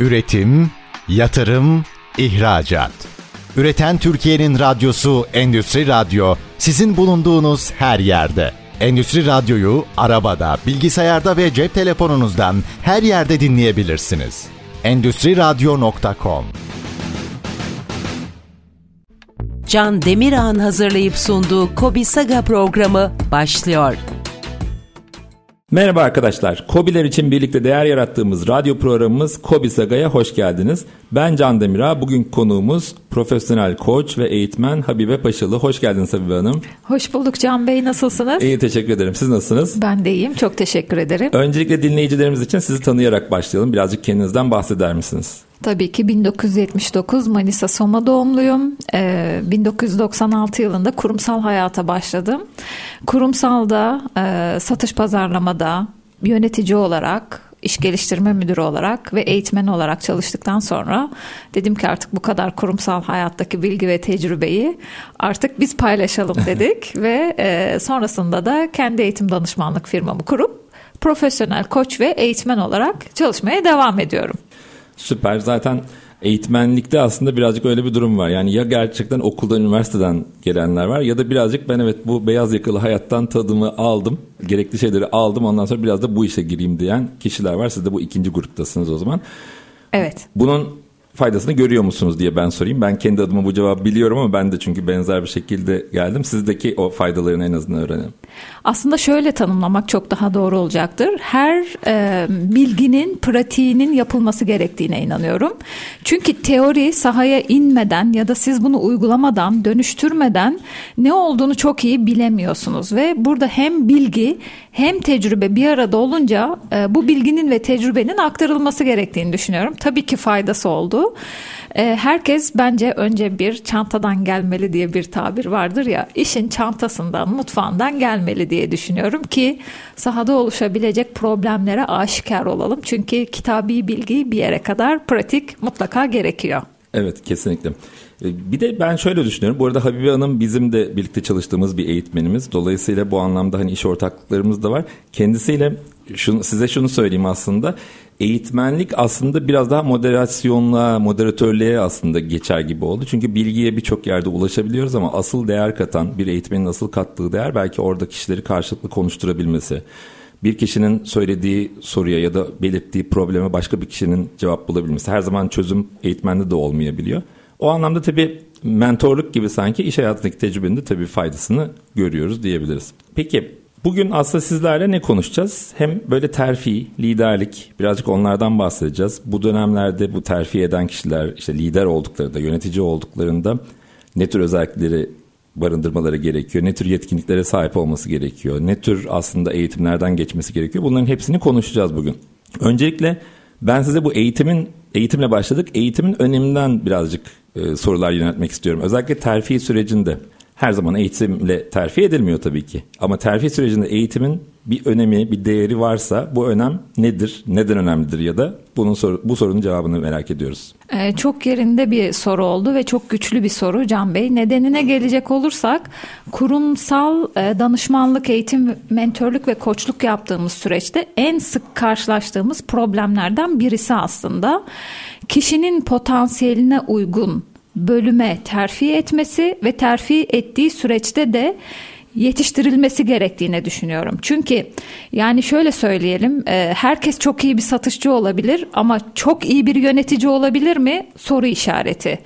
Üretim, yatırım, ihracat. Üreten Türkiye'nin radyosu Endüstri Radyo sizin bulunduğunuz her yerde. Endüstri Radyo'yu arabada, bilgisayarda ve cep telefonunuzdan her yerde dinleyebilirsiniz. Endüstri Radyo.com Can Demirağ'ın hazırlayıp sunduğu Kobi Saga programı başlıyor. Merhaba arkadaşlar. Kobiler için birlikte değer yarattığımız radyo programımız Kobi Saga'ya hoş geldiniz. Ben Can Demirağ. Bugün konuğumuz profesyonel koç ve eğitmen Habibe Paşalı. Hoş geldiniz Habibe Hanım. Hoş bulduk Can Bey. Nasılsınız? İyi teşekkür ederim. Siz nasılsınız? Ben de iyiyim. Çok teşekkür ederim. Öncelikle dinleyicilerimiz için sizi tanıyarak başlayalım. Birazcık kendinizden bahseder misiniz? Tabii ki 1979 Manisa Soma doğumluyum. Ee, 1996 yılında kurumsal hayata başladım. Kurumsalda e, satış pazarlamada yönetici olarak iş geliştirme müdürü olarak ve eğitmen olarak çalıştıktan sonra dedim ki artık bu kadar kurumsal hayattaki bilgi ve tecrübeyi artık biz paylaşalım dedik ve e, sonrasında da kendi eğitim danışmanlık firmamı kurup profesyonel koç ve eğitmen olarak çalışmaya devam ediyorum. Süper. Zaten eğitmenlikte aslında birazcık öyle bir durum var. Yani ya gerçekten okuldan, üniversiteden gelenler var ya da birazcık ben evet bu beyaz yakalı hayattan tadımı aldım. Gerekli şeyleri aldım ondan sonra biraz da bu işe gireyim diyen kişiler var. Siz de bu ikinci gruptasınız o zaman. Evet. Bunun faydasını görüyor musunuz diye ben sorayım. Ben kendi adıma bu cevabı biliyorum ama ben de çünkü benzer bir şekilde geldim. Sizdeki o faydalarını en azından öğrenelim. Aslında şöyle tanımlamak çok daha doğru olacaktır. Her e, bilginin pratiğinin yapılması gerektiğine inanıyorum. Çünkü teori sahaya inmeden ya da siz bunu uygulamadan, dönüştürmeden ne olduğunu çok iyi bilemiyorsunuz ve burada hem bilgi hem tecrübe bir arada olunca e, bu bilginin ve tecrübenin aktarılması gerektiğini düşünüyorum. Tabii ki faydası oldu. E, herkes bence önce bir çantadan gelmeli diye bir tabir vardır ya işin çantasından mutfağından gelmeli diye düşünüyorum ki sahada oluşabilecek problemlere aşikar olalım. Çünkü kitabi bilgi bir yere kadar pratik mutlaka gerekiyor. Evet kesinlikle. E, bir de ben şöyle düşünüyorum. Bu arada Habibe Hanım bizim de birlikte çalıştığımız bir eğitmenimiz. Dolayısıyla bu anlamda hani iş ortaklıklarımız da var. Kendisiyle şunu, size şunu söyleyeyim aslında. Eğitmenlik aslında biraz daha moderasyonla, moderatörlüğe aslında geçer gibi oldu. Çünkü bilgiye birçok yerde ulaşabiliyoruz ama asıl değer katan, bir eğitmenin asıl kattığı değer belki orada kişileri karşılıklı konuşturabilmesi. Bir kişinin söylediği soruya ya da belirttiği probleme başka bir kişinin cevap bulabilmesi. Her zaman çözüm eğitmende de olmayabiliyor. O anlamda tabii mentorluk gibi sanki iş hayatındaki tecrübenin de tabii faydasını görüyoruz diyebiliriz. Peki bugün aslında sizlerle ne konuşacağız? Hem böyle terfi, liderlik birazcık onlardan bahsedeceğiz. Bu dönemlerde bu terfi eden kişiler işte lider olduklarında, yönetici olduklarında ne tür özellikleri barındırmaları gerekiyor? Ne tür yetkinliklere sahip olması gerekiyor? Ne tür aslında eğitimlerden geçmesi gerekiyor? Bunların hepsini konuşacağız bugün. Öncelikle ben size bu eğitimin eğitimle başladık. Eğitimin öneminden birazcık e, sorular yöneltmek istiyorum. Özellikle terfi sürecinde her zaman eğitimle terfi edilmiyor tabii ki. Ama terfi sürecinde eğitimin bir önemi, bir değeri varsa bu önem nedir? Neden önemlidir ya da bunun soru, bu sorunun cevabını merak ediyoruz. Ee, çok yerinde bir soru oldu ve çok güçlü bir soru Can Bey. Nedenine gelecek olursak kurumsal e, danışmanlık, eğitim, mentörlük ve koçluk yaptığımız süreçte en sık karşılaştığımız problemlerden birisi aslında kişinin potansiyeline uygun bölüme terfi etmesi ve terfi ettiği süreçte de yetiştirilmesi gerektiğini düşünüyorum. Çünkü yani şöyle söyleyelim e, herkes çok iyi bir satışçı olabilir ama çok iyi bir yönetici olabilir mi? Soru işareti.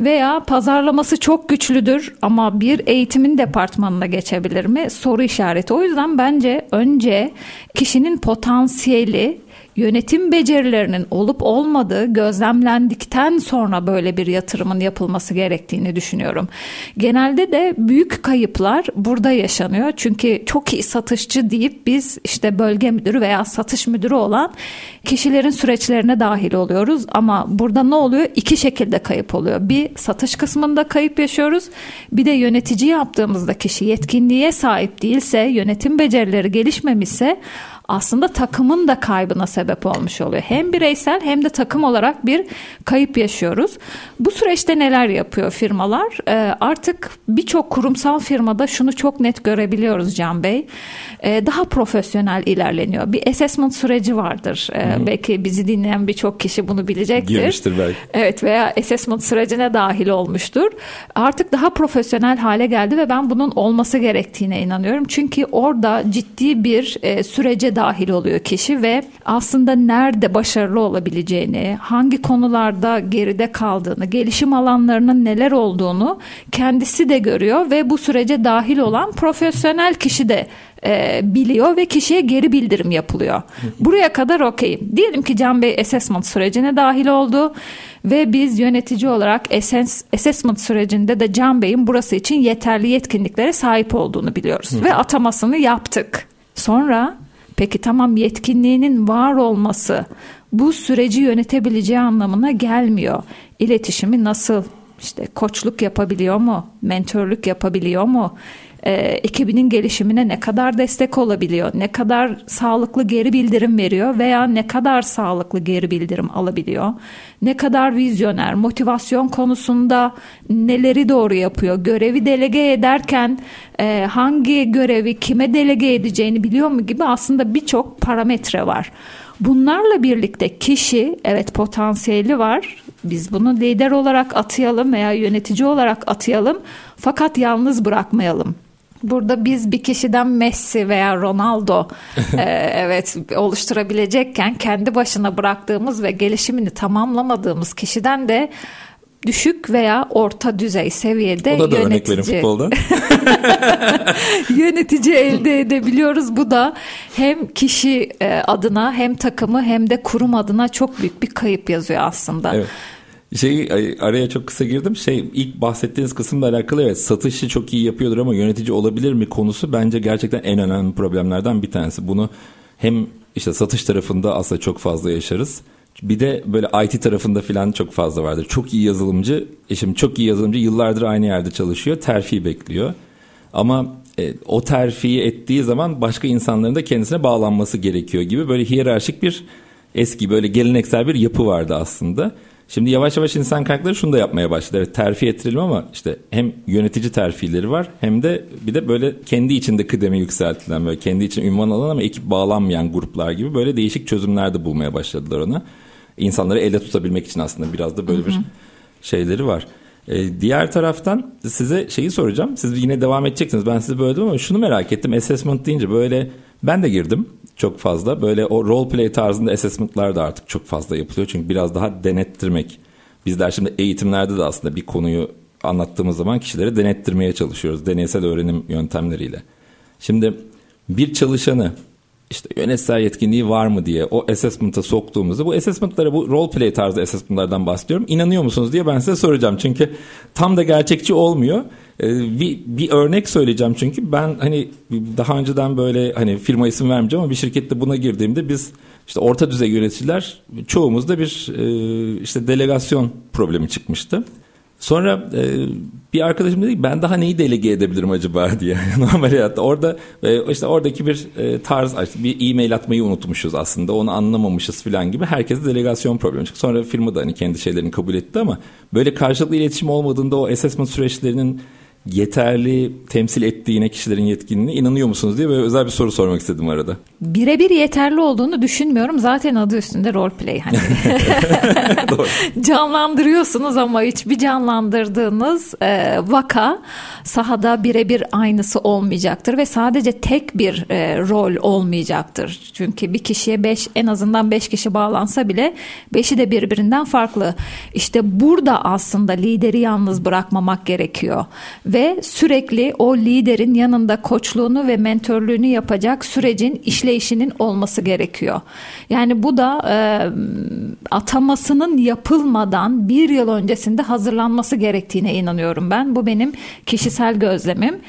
Veya pazarlaması çok güçlüdür ama bir eğitimin departmanına geçebilir mi? Soru işareti. O yüzden bence önce kişinin potansiyeli yönetim becerilerinin olup olmadığı gözlemlendikten sonra böyle bir yatırımın yapılması gerektiğini düşünüyorum. Genelde de büyük kayıplar burada yaşanıyor. Çünkü çok iyi satışçı deyip biz işte bölge müdürü veya satış müdürü olan kişilerin süreçlerine dahil oluyoruz. Ama burada ne oluyor? İki şekilde kayıp oluyor. Bir satış kısmında kayıp yaşıyoruz. Bir de yönetici yaptığımızda kişi yetkinliğe sahip değilse, yönetim becerileri gelişmemişse aslında takımın da kaybına sebep olmuş oluyor. Hem bireysel hem de takım olarak bir kayıp yaşıyoruz. Bu süreçte neler yapıyor firmalar? Ee, artık birçok kurumsal firmada şunu çok net görebiliyoruz Can Bey. Ee, daha profesyonel ilerleniyor. Bir assessment süreci vardır. Ee, belki bizi dinleyen birçok kişi bunu bilecektir. Girmiştir belki. Evet veya assessment sürecine dahil olmuştur. Artık daha profesyonel hale geldi ve ben bunun olması gerektiğine inanıyorum. Çünkü orada ciddi bir e, sürece dahil oluyor kişi ve aslında nerede başarılı olabileceğini, hangi konularda geride kaldığını, gelişim alanlarının neler olduğunu kendisi de görüyor ve bu sürece dahil olan profesyonel kişi de e, biliyor ve kişiye geri bildirim yapılıyor. Buraya kadar okeyim. Diyelim ki Can Bey assessment sürecine dahil oldu ve biz yönetici olarak assessment sürecinde de Can Bey'in burası için yeterli yetkinliklere sahip olduğunu biliyoruz ve atamasını yaptık. Sonra peki tamam yetkinliğinin var olması bu süreci yönetebileceği anlamına gelmiyor. İletişimi nasıl işte koçluk yapabiliyor mu? Mentörlük yapabiliyor mu? E, ekibinin gelişimine ne kadar destek olabiliyor, ne kadar sağlıklı geri bildirim veriyor veya ne kadar sağlıklı geri bildirim alabiliyor, ne kadar vizyoner, motivasyon konusunda neleri doğru yapıyor, görevi delege ederken e, hangi görevi kime delege edeceğini biliyor mu gibi aslında birçok parametre var. Bunlarla birlikte kişi evet potansiyeli var. Biz bunu lider olarak atayalım veya yönetici olarak atayalım fakat yalnız bırakmayalım. Burada biz bir kişiden Messi veya Ronaldo e, evet oluşturabilecekken kendi başına bıraktığımız ve gelişimini tamamlamadığımız kişiden de düşük veya orta düzey seviyede O da, da örnek yönetici verin futbolda. yönetici elde edebiliyoruz. Bu da hem kişi e, adına hem takımı hem de kurum adına çok büyük bir kayıp yazıyor aslında. Evet. Şey ay- araya çok kısa girdim. Şey ilk bahsettiğiniz kısımla alakalı evet satışı çok iyi yapıyordur ama yönetici olabilir mi konusu bence gerçekten en önemli problemlerden bir tanesi. Bunu hem işte satış tarafında aslında çok fazla yaşarız. Bir de böyle IT tarafında falan çok fazla vardır. Çok iyi yazılımcı, e şimdi çok iyi yazılımcı yıllardır aynı yerde çalışıyor, terfi bekliyor. Ama e, o terfiyi ettiği zaman başka insanların da kendisine bağlanması gerekiyor gibi böyle hiyerarşik bir eski böyle geleneksel bir yapı vardı aslında. Şimdi yavaş yavaş insan kaynakları şunu da yapmaya başladı. Evet terfi ettirelim ama işte hem yönetici terfileri var hem de bir de böyle kendi içinde kıdemi yükseltilen böyle kendi için ünvan alan ama ekip bağlanmayan gruplar gibi böyle değişik çözümler de bulmaya başladılar ona. İnsanları elde tutabilmek için aslında biraz da böyle bir şeyleri var. Ee, diğer taraftan size şeyi soracağım. Siz yine devam edeceksiniz. Ben sizi böldüm ama şunu merak ettim. Assessment deyince böyle ben de girdim çok fazla. Böyle o role play tarzında assessment'lar da artık çok fazla yapılıyor. Çünkü biraz daha denettirmek. Bizler şimdi eğitimlerde de aslında bir konuyu anlattığımız zaman kişilere denettirmeye çalışıyoruz. Deneysel öğrenim yöntemleriyle. Şimdi bir çalışanı işte yönetsel yetkinliği var mı diye o assessment'a soktuğumuzda bu assessment'lara bu role play tarzı assessment'lardan bahsediyorum. İnanıyor musunuz diye ben size soracağım. Çünkü tam da gerçekçi olmuyor. Ee, bir, bir örnek söyleyeceğim çünkü ben hani daha önceden böyle hani firma isim vermeyeceğim ama bir şirkette buna girdiğimde biz işte orta düzey yöneticiler çoğumuzda bir e, işte delegasyon problemi çıkmıştı. Sonra e, bir arkadaşım dedi ki ben daha neyi delege edebilirim acaba diye normal hayatta. Orada e, işte oradaki bir e, tarz işte bir e-mail atmayı unutmuşuz aslında onu anlamamışız falan gibi herkese delegasyon problemi çıktı. Sonra firma da hani kendi şeylerini kabul etti ama böyle karşılıklı iletişim olmadığında o assessment süreçlerinin yeterli temsil ettiğine kişilerin yetkinliğine inanıyor musunuz diye böyle özel bir soru sormak istedim arada. Birebir yeterli olduğunu düşünmüyorum. Zaten adı üstünde role play. Hani canlandırıyorsunuz ama hiçbir canlandırdığınız e, vaka sahada birebir aynısı olmayacaktır ve sadece tek bir e, rol olmayacaktır. Çünkü bir kişiye beş en azından beş kişi bağlansa bile beşi de birbirinden farklı. İşte burada aslında lideri yalnız bırakmamak gerekiyor ve sürekli o liderin yanında koçluğunu ve mentörlüğünü yapacak sürecin işleyişinin olması gerekiyor. Yani bu da e, atamasının yapılmadan bir yıl öncesinde hazırlanması gerektiğine inanıyorum ben. Bu benim kişisel gözlemim.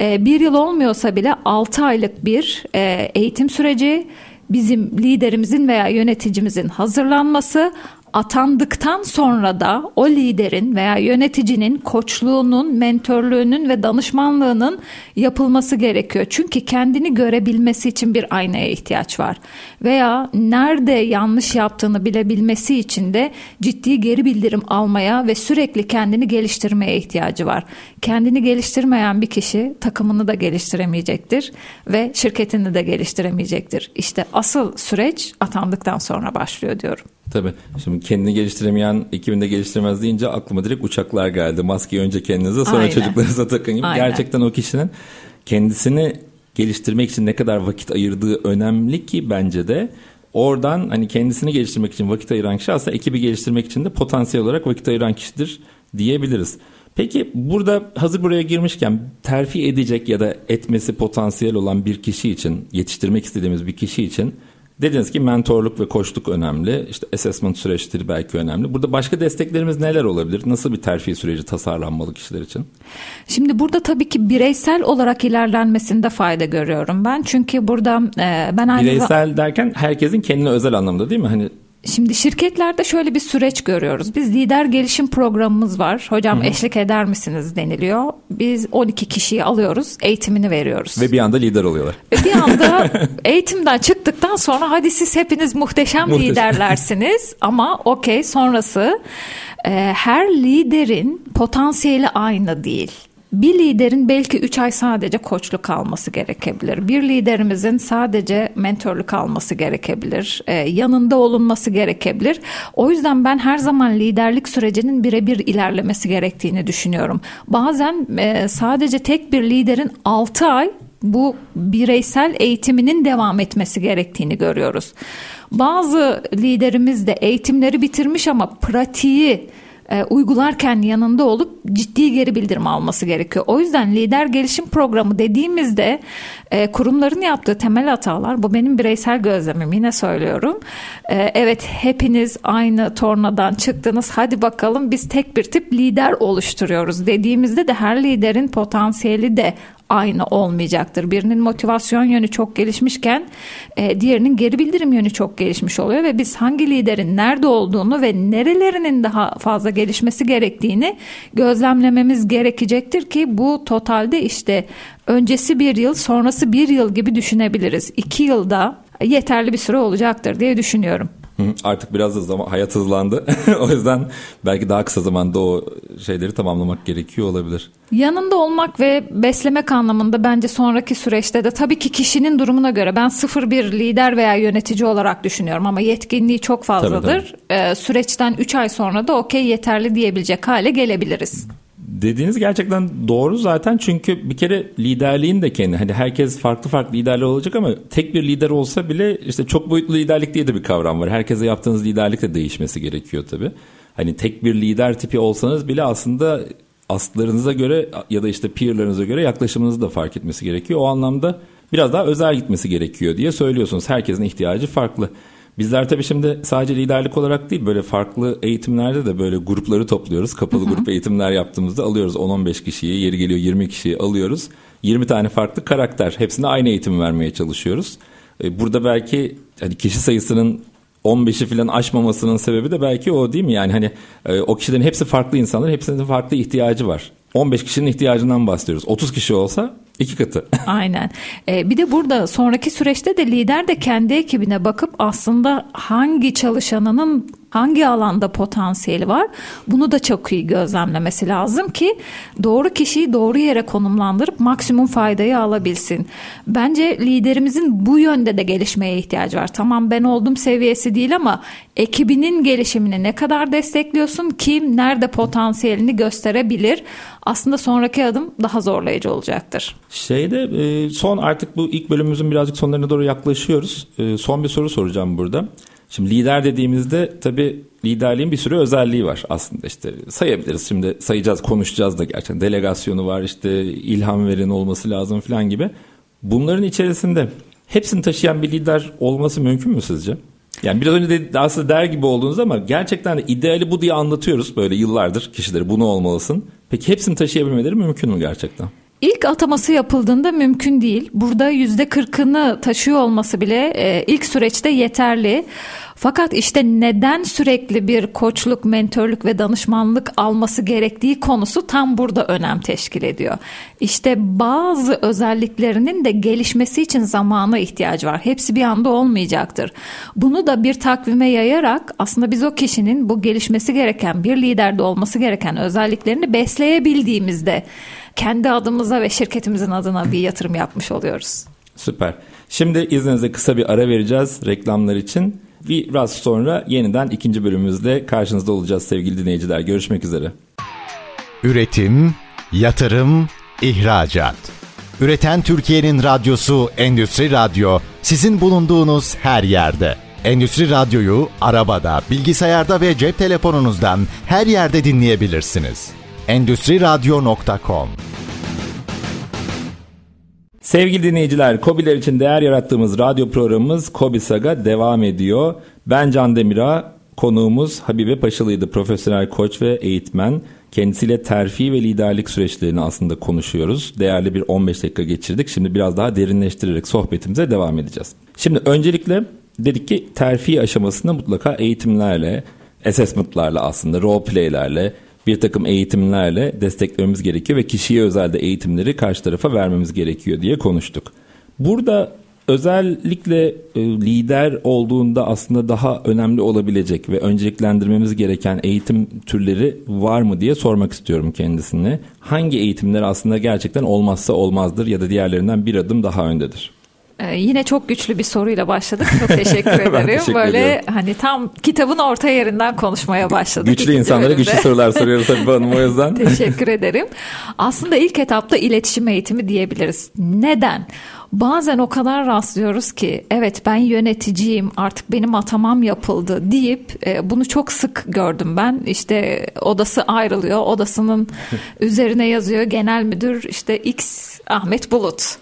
E, bir yıl olmuyorsa bile 6 aylık bir e, eğitim süreci bizim liderimizin veya yöneticimizin hazırlanması atandıktan sonra da o liderin veya yöneticinin koçluğunun, mentörlüğünün ve danışmanlığının yapılması gerekiyor. Çünkü kendini görebilmesi için bir aynaya ihtiyaç var. Veya nerede yanlış yaptığını bilebilmesi için de ciddi geri bildirim almaya ve sürekli kendini geliştirmeye ihtiyacı var. Kendini geliştirmeyen bir kişi takımını da geliştiremeyecektir ve şirketini de geliştiremeyecektir. İşte asıl süreç atandıktan sonra başlıyor diyorum. Tabii. Şimdi kendini geliştiremeyen ekibinde geliştiremez deyince aklıma direkt uçaklar geldi. Maskeyi önce kendinize sonra Aynen. çocuklarınıza takın gibi. Aynen. Gerçekten o kişinin kendisini geliştirmek için ne kadar vakit ayırdığı önemli ki bence de oradan hani kendisini geliştirmek için vakit ayıran kişi aslında ekibi geliştirmek için de potansiyel olarak vakit ayıran kişidir diyebiliriz. Peki burada hazır buraya girmişken terfi edecek ya da etmesi potansiyel olan bir kişi için yetiştirmek istediğimiz bir kişi için Dediniz ki mentorluk ve koçluk önemli. İşte assessment süreçleri belki önemli. Burada başka desteklerimiz neler olabilir? Nasıl bir terfi süreci tasarlanmalı kişiler için? Şimdi burada tabii ki bireysel olarak ilerlenmesinde fayda görüyorum ben. Çünkü burada e, ben aynı Bireysel derken herkesin kendine özel anlamda değil mi? Hani Şimdi şirketlerde şöyle bir süreç görüyoruz. Biz lider gelişim programımız var. Hocam Hı-hı. eşlik eder misiniz deniliyor. Biz 12 kişiyi alıyoruz, eğitimini veriyoruz. Ve bir anda lider oluyorlar. Ve bir anda eğitimden çıktıktan sonra hadi siz hepiniz muhteşem, muhteşem. liderlersiniz. Ama okey sonrası e, her liderin potansiyeli aynı değil. Bir liderin belki 3 ay sadece koçluk alması gerekebilir. Bir liderimizin sadece mentorluk alması gerekebilir. Ee, yanında olunması gerekebilir. O yüzden ben her zaman liderlik sürecinin birebir ilerlemesi gerektiğini düşünüyorum. Bazen e, sadece tek bir liderin 6 ay bu bireysel eğitiminin devam etmesi gerektiğini görüyoruz. Bazı liderimiz de eğitimleri bitirmiş ama pratiği e, uygularken yanında olup ciddi geri bildirim alması gerekiyor. O yüzden lider gelişim programı dediğimizde e, kurumların yaptığı temel hatalar bu benim bireysel gözlemim yine söylüyorum. E, evet hepiniz aynı tornadan çıktınız hadi bakalım biz tek bir tip lider oluşturuyoruz dediğimizde de her liderin potansiyeli de aynı olmayacaktır. Birinin motivasyon yönü çok gelişmişken e, diğerinin geri bildirim yönü çok gelişmiş oluyor ve biz hangi liderin nerede olduğunu ve nerelerinin daha fazla gelişmesi gerektiğini gözlemlememiz gerekecektir ki bu totalde işte öncesi bir yıl sonrası bir yıl gibi düşünebiliriz. İki yılda yeterli bir süre olacaktır diye düşünüyorum. Artık biraz da zaman hayat hızlandı. o yüzden belki daha kısa zamanda o şeyleri tamamlamak gerekiyor olabilir. Yanında olmak ve beslemek anlamında bence sonraki süreçte de tabii ki kişinin durumuna göre ben sıfır bir lider veya yönetici olarak düşünüyorum ama yetkinliği çok fazladır. Tabii, tabii. Ee, süreçten 3 ay sonra da okey yeterli diyebilecek hale gelebiliriz. Dediğiniz gerçekten doğru zaten çünkü bir kere liderliğin de kendi hani herkes farklı farklı liderler olacak ama tek bir lider olsa bile işte çok boyutlu liderlik diye de bir kavram var. Herkese yaptığınız liderlik de değişmesi gerekiyor tabii. Hani tek bir lider tipi olsanız bile aslında astlarınıza göre ya da işte peerlarınıza göre yaklaşımınızı da fark etmesi gerekiyor. O anlamda biraz daha özel gitmesi gerekiyor diye söylüyorsunuz. Herkesin ihtiyacı farklı. Bizler tabii şimdi sadece liderlik olarak değil böyle farklı eğitimlerde de böyle grupları topluyoruz. Kapalı grup eğitimler yaptığımızda alıyoruz 10-15 kişiyi, yeri geliyor 20 kişiyi alıyoruz. 20 tane farklı karakter. Hepsine aynı eğitim vermeye çalışıyoruz. E, burada belki hani kişi sayısının 15'i falan aşmamasının sebebi de belki o değil mi? Yani hani e, o kişilerin hepsi farklı insanlar, hepsinin farklı ihtiyacı var. 15 kişinin ihtiyacından bahsediyoruz. 30 kişi olsa iki katı. Aynen. Ee, bir de burada sonraki süreçte de lider de kendi ekibine bakıp aslında hangi çalışanının hangi alanda potansiyeli var bunu da çok iyi gözlemlemesi lazım ki doğru kişiyi doğru yere konumlandırıp maksimum faydayı alabilsin. Bence liderimizin bu yönde de gelişmeye ihtiyacı var. Tamam ben oldum seviyesi değil ama ekibinin gelişimini ne kadar destekliyorsun? Kim nerede potansiyelini gösterebilir? Aslında sonraki adım daha zorlayıcı olacaktır. Şeyde e, son artık bu ilk bölümümüzün birazcık sonlarına doğru yaklaşıyoruz. E, son bir soru soracağım burada. Şimdi lider dediğimizde tabii liderliğin bir sürü özelliği var aslında işte sayabiliriz. Şimdi sayacağız, konuşacağız da gerçekten. Delegasyonu var, işte ilham veren olması lazım falan gibi. Bunların içerisinde hepsini taşıyan bir lider olması mümkün mü sizce? Yani biraz önce de aslında der gibi olduğunuz ama gerçekten de ideali bu diye anlatıyoruz böyle yıllardır kişileri bunu olmalısın. Peki hepsini taşıyabilmeleri mümkün mü gerçekten? İlk ataması yapıldığında mümkün değil. Burada yüzde kırkını taşıyor olması bile e, ilk süreçte yeterli. Fakat işte neden sürekli bir koçluk, mentörlük ve danışmanlık alması gerektiği konusu tam burada önem teşkil ediyor. İşte bazı özelliklerinin de gelişmesi için zamana ihtiyaç var. Hepsi bir anda olmayacaktır. Bunu da bir takvime yayarak aslında biz o kişinin bu gelişmesi gereken bir liderde olması gereken özelliklerini besleyebildiğimizde kendi adımıza ve şirketimizin adına bir yatırım yapmış oluyoruz. Süper. Şimdi izninizle kısa bir ara vereceğiz reklamlar için. Biraz sonra yeniden ikinci bölümümüzde karşınızda olacağız sevgili dinleyiciler. Görüşmek üzere. Üretim, yatırım, ihracat. Üreten Türkiye'nin radyosu Endüstri Radyo sizin bulunduğunuz her yerde. Endüstri Radyo'yu arabada, bilgisayarda ve cep telefonunuzdan her yerde dinleyebilirsiniz. Endüstri Radyo.com Sevgili dinleyiciler, Kobiler için değer yarattığımız radyo programımız Kobi Saga devam ediyor. Ben Can Demira, konuğumuz Habibe Paşalı'ydı. Profesyonel koç ve eğitmen. Kendisiyle terfi ve liderlik süreçlerini aslında konuşuyoruz. Değerli bir 15 dakika geçirdik. Şimdi biraz daha derinleştirerek sohbetimize devam edeceğiz. Şimdi öncelikle dedik ki terfi aşamasında mutlaka eğitimlerle, assessment'larla aslında role play'lerle, bir takım eğitimlerle desteklememiz gerekiyor ve kişiye özelde eğitimleri karşı tarafa vermemiz gerekiyor diye konuştuk. Burada özellikle e, lider olduğunda aslında daha önemli olabilecek ve önceliklendirmemiz gereken eğitim türleri var mı diye sormak istiyorum kendisine. Hangi eğitimler aslında gerçekten olmazsa olmazdır ya da diğerlerinden bir adım daha öndedir? Ee, yine çok güçlü bir soruyla başladık. Çok teşekkür ederim. teşekkür Böyle ediyorum. hani tam kitabın orta yerinden konuşmaya başladık. Güçlü insanlara bölümde. güçlü sorular soruyoruz tabii hanım o yüzden. Teşekkür ederim. Aslında ilk etapta iletişim eğitimi diyebiliriz. Neden? Bazen o kadar rastlıyoruz ki evet ben yöneticiyim artık benim atamam yapıldı deyip e, bunu çok sık gördüm ben. İşte odası ayrılıyor odasının üzerine yazıyor genel müdür işte X Ahmet Bulut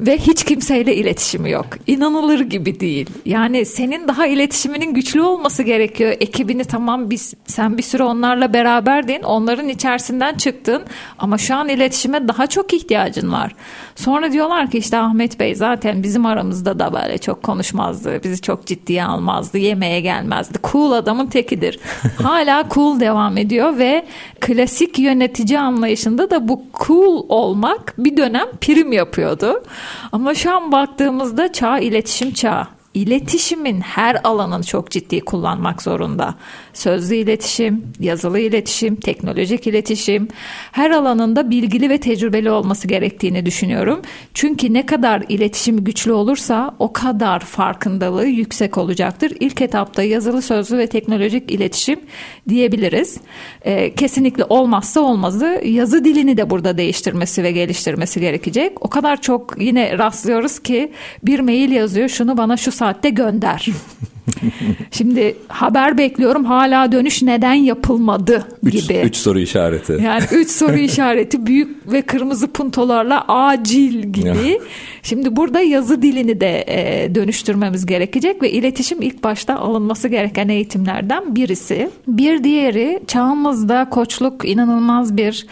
ve hiç kimseyle iletişimi yok. İnanılır gibi değil. Yani senin daha iletişiminin güçlü olması gerekiyor. Ekibini tamam biz sen bir süre onlarla beraberdin. Onların içerisinden çıktın ama şu an iletişime daha çok ihtiyacın var. Sonra diyorlar ki işte Ahmet Bey zaten bizim aramızda da böyle çok konuşmazdı. Bizi çok ciddiye almazdı. Yemeğe gelmezdi. Cool adamın tekidir. Hala cool devam ediyor ve klasik yönetici anlayışında da bu cool olmak bir dönem prim yapıyordu. Ama şu an baktığımızda çağ iletişim çağı. İletişimin her alanını çok ciddi kullanmak zorunda. Sözlü iletişim, yazılı iletişim, teknolojik iletişim her alanında bilgili ve tecrübeli olması gerektiğini düşünüyorum. Çünkü ne kadar iletişim güçlü olursa o kadar farkındalığı yüksek olacaktır. İlk etapta yazılı, sözlü ve teknolojik iletişim diyebiliriz. Ee, kesinlikle olmazsa olmazı yazı dilini de burada değiştirmesi ve geliştirmesi gerekecek. O kadar çok yine rastlıyoruz ki bir mail yazıyor şunu bana şu saatte gönder. Şimdi haber bekliyorum hala dönüş neden yapılmadı Üç, gibi. üç soru işareti. Yani üç soru işareti büyük ve kırmızı puntolarla acil gibi. Şimdi burada yazı dilini de e, dönüştürmemiz gerekecek ve iletişim ilk başta alınması gereken eğitimlerden birisi. Bir diğeri çağımızda koçluk inanılmaz bir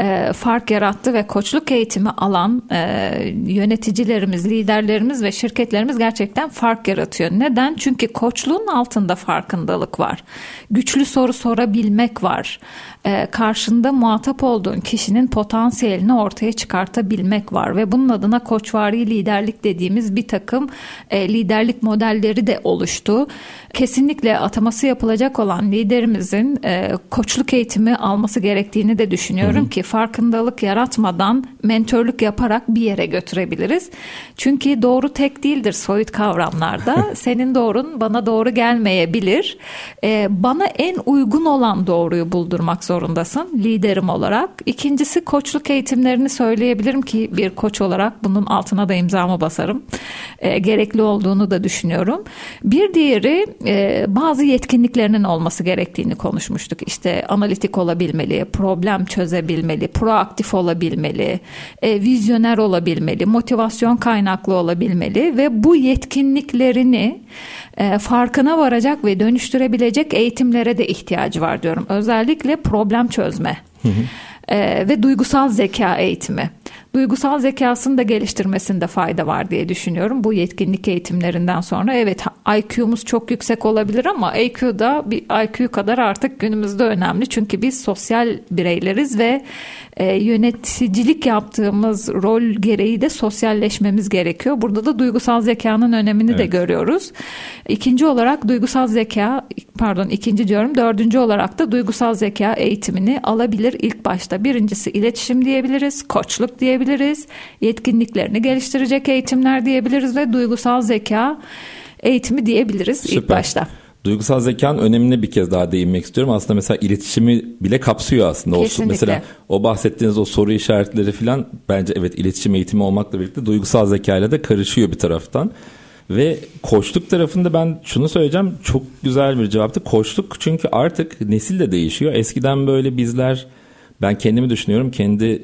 e, fark yarattı ve koçluk eğitimi alan e, yöneticilerimiz, liderlerimiz ve şirketlerimiz gerçekten fark yaratıyor. Neden? Çünkü koçluğun altında farkındalık var. Güçlü soru sorabilmek var. E, karşında muhatap olduğun kişinin potansiyelini ortaya çıkartabilmek var ve bunun adına koçvari liderlik dediğimiz bir takım e, liderlik modelleri de oluştu. Kesinlikle ataması yapılacak olan liderimizin e, koçluk eğitimi alması gerektiğini de düşünüyorum ki farkındalık yaratmadan mentörlük yaparak bir yere götürebiliriz. Çünkü doğru tek değildir soyut kavramlarda. Senin doğrun bana doğru gelmeyebilir. E, bana en uygun olan doğruyu buldurmak zorundasın liderim olarak. İkincisi koçluk eğitimlerini söyleyebilirim ki bir koç olarak bunun altına da imzamı basarım. E, gerekli olduğunu da düşünüyorum. Bir diğeri e, bazı yetkinliklerinin olması gerektiğini konuşmuştuk. İşte analitik olabilmeli, problem çözebilmeli, proaktif olabilmeli, e, vizyoner olabilmeli, motivasyon kaynaklı olabilmeli ve bu yetkinliklerini e, farkına varacak ve dönüştürebilecek eğitimlere de ihtiyacı var diyorum. Özellikle problem çözme. e, ve duygusal zeka eğitimi. Duygusal zekasını da geliştirmesinde fayda var diye düşünüyorum bu yetkinlik eğitimlerinden sonra. Evet IQ'muz çok yüksek olabilir ama IQ da bir IQ kadar artık günümüzde önemli. Çünkü biz sosyal bireyleriz ve e, yöneticilik yaptığımız rol gereği de sosyalleşmemiz gerekiyor. Burada da duygusal zekanın önemini evet. de görüyoruz. İkinci olarak duygusal zeka pardon ikinci diyorum dördüncü olarak da duygusal zeka eğitimini alabilir ilk başta. Birincisi iletişim diyebiliriz, koçluk diyebiliriz, yetkinliklerini geliştirecek eğitimler diyebiliriz ve duygusal zeka eğitimi diyebiliriz Süper. ilk başta. Duygusal zekanın önemine bir kez daha değinmek istiyorum. Aslında mesela iletişimi bile kapsıyor aslında. Kesinlikle. O, mesela o bahsettiğiniz o soru işaretleri falan bence evet iletişim eğitimi olmakla birlikte duygusal zekayla da karışıyor bir taraftan. Ve koçluk tarafında ben şunu söyleyeceğim çok güzel bir cevaptı. Koçluk çünkü artık nesil de değişiyor. Eskiden böyle bizler ben kendimi düşünüyorum kendi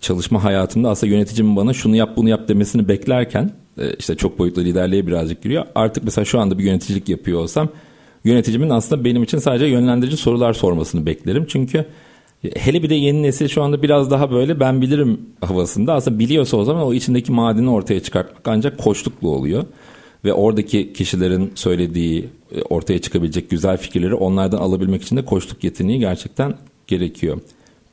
çalışma hayatımda aslında yöneticimin bana şunu yap bunu yap demesini beklerken e, işte çok boyutlu liderliğe birazcık giriyor. Artık mesela şu anda bir yöneticilik yapıyor olsam yöneticimin aslında benim için sadece yönlendirici sorular sormasını beklerim. Çünkü hele bir de yeni nesil şu anda biraz daha böyle ben bilirim havasında. Aslında biliyorsa o zaman o içindeki madeni ortaya çıkartmak ancak koçlukla oluyor. Ve oradaki kişilerin söylediği e, ortaya çıkabilecek güzel fikirleri onlardan alabilmek için de koçluk yeteneği gerçekten gerekiyor.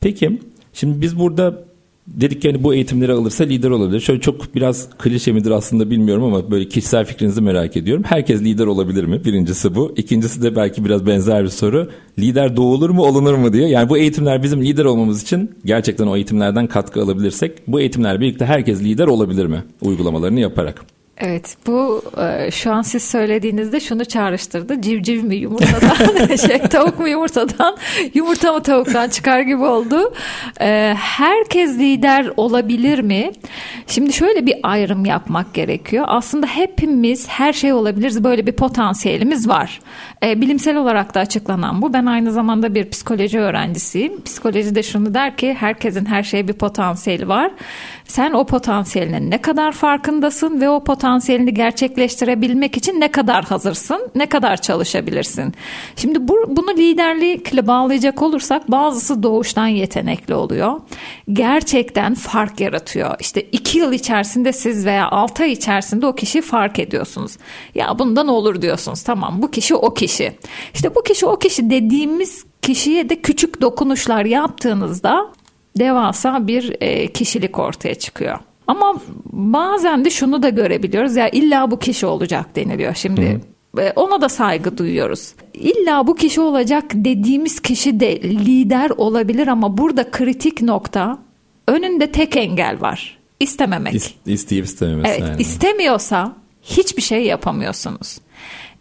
Peki şimdi biz burada dedik ki hani bu eğitimleri alırsa lider olabilir. Şöyle çok biraz klişe midir aslında bilmiyorum ama böyle kişisel fikrinizi merak ediyorum. Herkes lider olabilir mi? Birincisi bu. İkincisi de belki biraz benzer bir soru. Lider doğulur mu olunur mu diye. Yani bu eğitimler bizim lider olmamız için gerçekten o eğitimlerden katkı alabilirsek bu eğitimler birlikte herkes lider olabilir mi? Uygulamalarını yaparak. Evet bu e, şu an siz söylediğinizde şunu çağrıştırdı. Civciv mi yumurtadan şey tavuk mu yumurtadan yumurta mı tavuktan çıkar gibi oldu. E, herkes lider olabilir mi? Şimdi şöyle bir ayrım yapmak gerekiyor. Aslında hepimiz her şey olabiliriz. Böyle bir potansiyelimiz var. E, bilimsel olarak da açıklanan bu. Ben aynı zamanda bir psikoloji öğrencisiyim. Psikoloji de şunu der ki herkesin her şeye bir potansiyeli var. Sen o potansiyelinin ne kadar farkındasın ve o potansiyelini gerçekleştirebilmek için ne kadar hazırsın, ne kadar çalışabilirsin. Şimdi bu, bunu liderlikle bağlayacak olursak bazısı doğuştan yetenekli oluyor. Gerçekten fark yaratıyor. İşte iki yıl içerisinde siz veya altı ay içerisinde o kişi fark ediyorsunuz. Ya bundan olur diyorsunuz. Tamam bu kişi o kişi. İşte bu kişi o kişi dediğimiz kişiye de küçük dokunuşlar yaptığınızda devasa bir e, kişilik ortaya çıkıyor. Ama bazen de şunu da görebiliyoruz ya illa bu kişi olacak deniliyor şimdi. Hı. E, ona da saygı duyuyoruz. İlla bu kişi olacak dediğimiz kişi de lider olabilir ama burada kritik nokta önünde tek engel var. İstememek. İst, isteyip istememesi. Evet, yani. istemiyorsa hiçbir şey yapamıyorsunuz.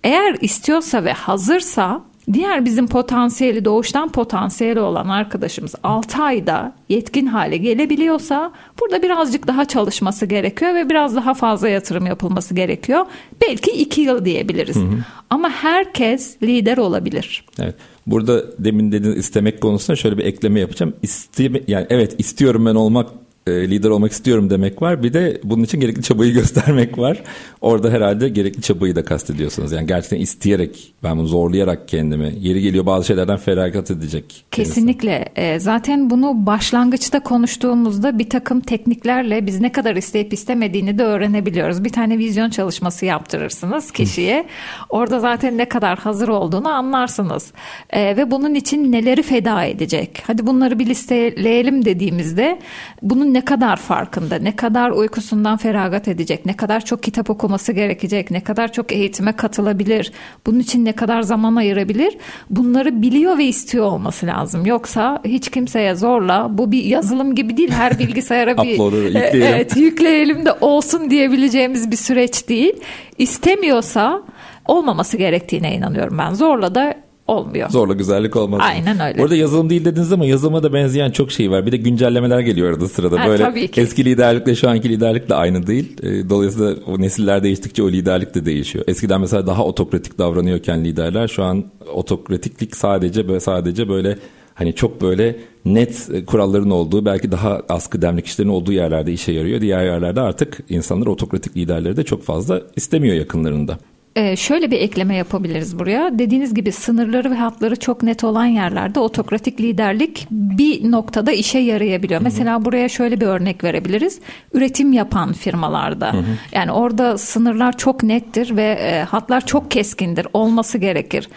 Eğer istiyorsa ve hazırsa Diğer bizim potansiyeli doğuştan potansiyeli olan arkadaşımız 6 ayda yetkin hale gelebiliyorsa burada birazcık daha çalışması gerekiyor ve biraz daha fazla yatırım yapılması gerekiyor. Belki 2 yıl diyebiliriz. Hı hı. Ama herkes lider olabilir. Evet. Burada demin dediğiniz istemek konusunda şöyle bir ekleme yapacağım. İsteme, yani evet istiyorum ben olmak lider olmak istiyorum demek var. Bir de bunun için gerekli çabayı göstermek var. Orada herhalde gerekli çabayı da kastediyorsunuz. Yani gerçekten isteyerek, ben bunu zorlayarak kendimi, yeri geliyor bazı şeylerden feragat edecek. Kesinlikle. E, zaten bunu başlangıçta konuştuğumuzda bir takım tekniklerle biz ne kadar isteyip istemediğini de öğrenebiliyoruz. Bir tane vizyon çalışması yaptırırsınız kişiye. Orada zaten ne kadar hazır olduğunu anlarsınız. E, ve bunun için neleri feda edecek? Hadi bunları bir listeleyelim dediğimizde bunun ne kadar farkında, ne kadar uykusundan feragat edecek, ne kadar çok kitap okuması gerekecek, ne kadar çok eğitime katılabilir, bunun için ne kadar zaman ayırabilir bunları biliyor ve istiyor olması lazım. Yoksa hiç kimseye zorla bu bir yazılım gibi değil her bilgisayara bir yükleyelim. evet, yükleyelim de olsun diyebileceğimiz bir süreç değil. İstemiyorsa olmaması gerektiğine inanıyorum ben. Zorla da olmuyor. Zorla güzellik olmaz. Aynen öyle. Orada yazılım değil dediniz ama yazılıma da benzeyen çok şey var. Bir de güncellemeler geliyor arada sırada. Ha, Böyle tabii ki. eski liderlikle şu anki liderlik de aynı değil. E, dolayısıyla o nesiller değiştikçe o liderlik de değişiyor. Eskiden mesela daha otokratik davranıyorken liderler şu an otokratiklik sadece böyle sadece böyle hani çok böyle net kuralların olduğu belki daha az kıdemli kişilerin olduğu yerlerde işe yarıyor. Diğer yerlerde artık insanlar otokratik liderleri de çok fazla istemiyor yakınlarında. Ee, şöyle bir ekleme yapabiliriz buraya. Dediğiniz gibi sınırları ve hatları çok net olan yerlerde otokratik liderlik bir noktada işe yarayabiliyor. Hı hı. Mesela buraya şöyle bir örnek verebiliriz. Üretim yapan firmalarda. Hı hı. Yani orada sınırlar çok nettir ve e, hatlar çok keskindir. Olması gerekir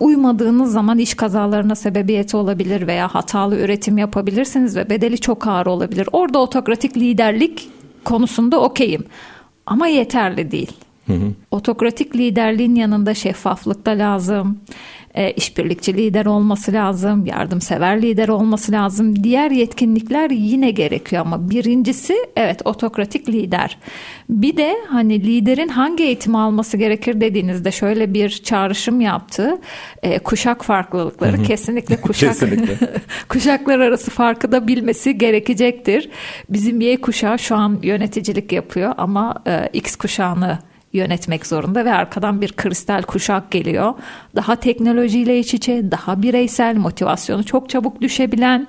uymadığınız zaman iş kazalarına sebebiyeti olabilir veya hatalı üretim yapabilirsiniz ve bedeli çok ağır olabilir. Orada otokratik liderlik konusunda okeyim ama yeterli değil. Hı hı. Otokratik liderliğin yanında şeffaflık da lazım e, işbirlikçi lider olması lazım, yardımsever lider olması lazım. Diğer yetkinlikler yine gerekiyor ama birincisi evet otokratik lider. Bir de hani liderin hangi eğitimi alması gerekir dediğinizde şöyle bir çağrışım yaptı. E, kuşak farklılıkları Hı-hı. kesinlikle kuşak kesinlikle. kuşaklar arası farkı da bilmesi gerekecektir. Bizim Y kuşağı şu an yöneticilik yapıyor ama e, X kuşağını yönetmek zorunda ve arkadan bir kristal kuşak geliyor. Daha teknolojiyle iç içe, daha bireysel, motivasyonu çok çabuk düşebilen,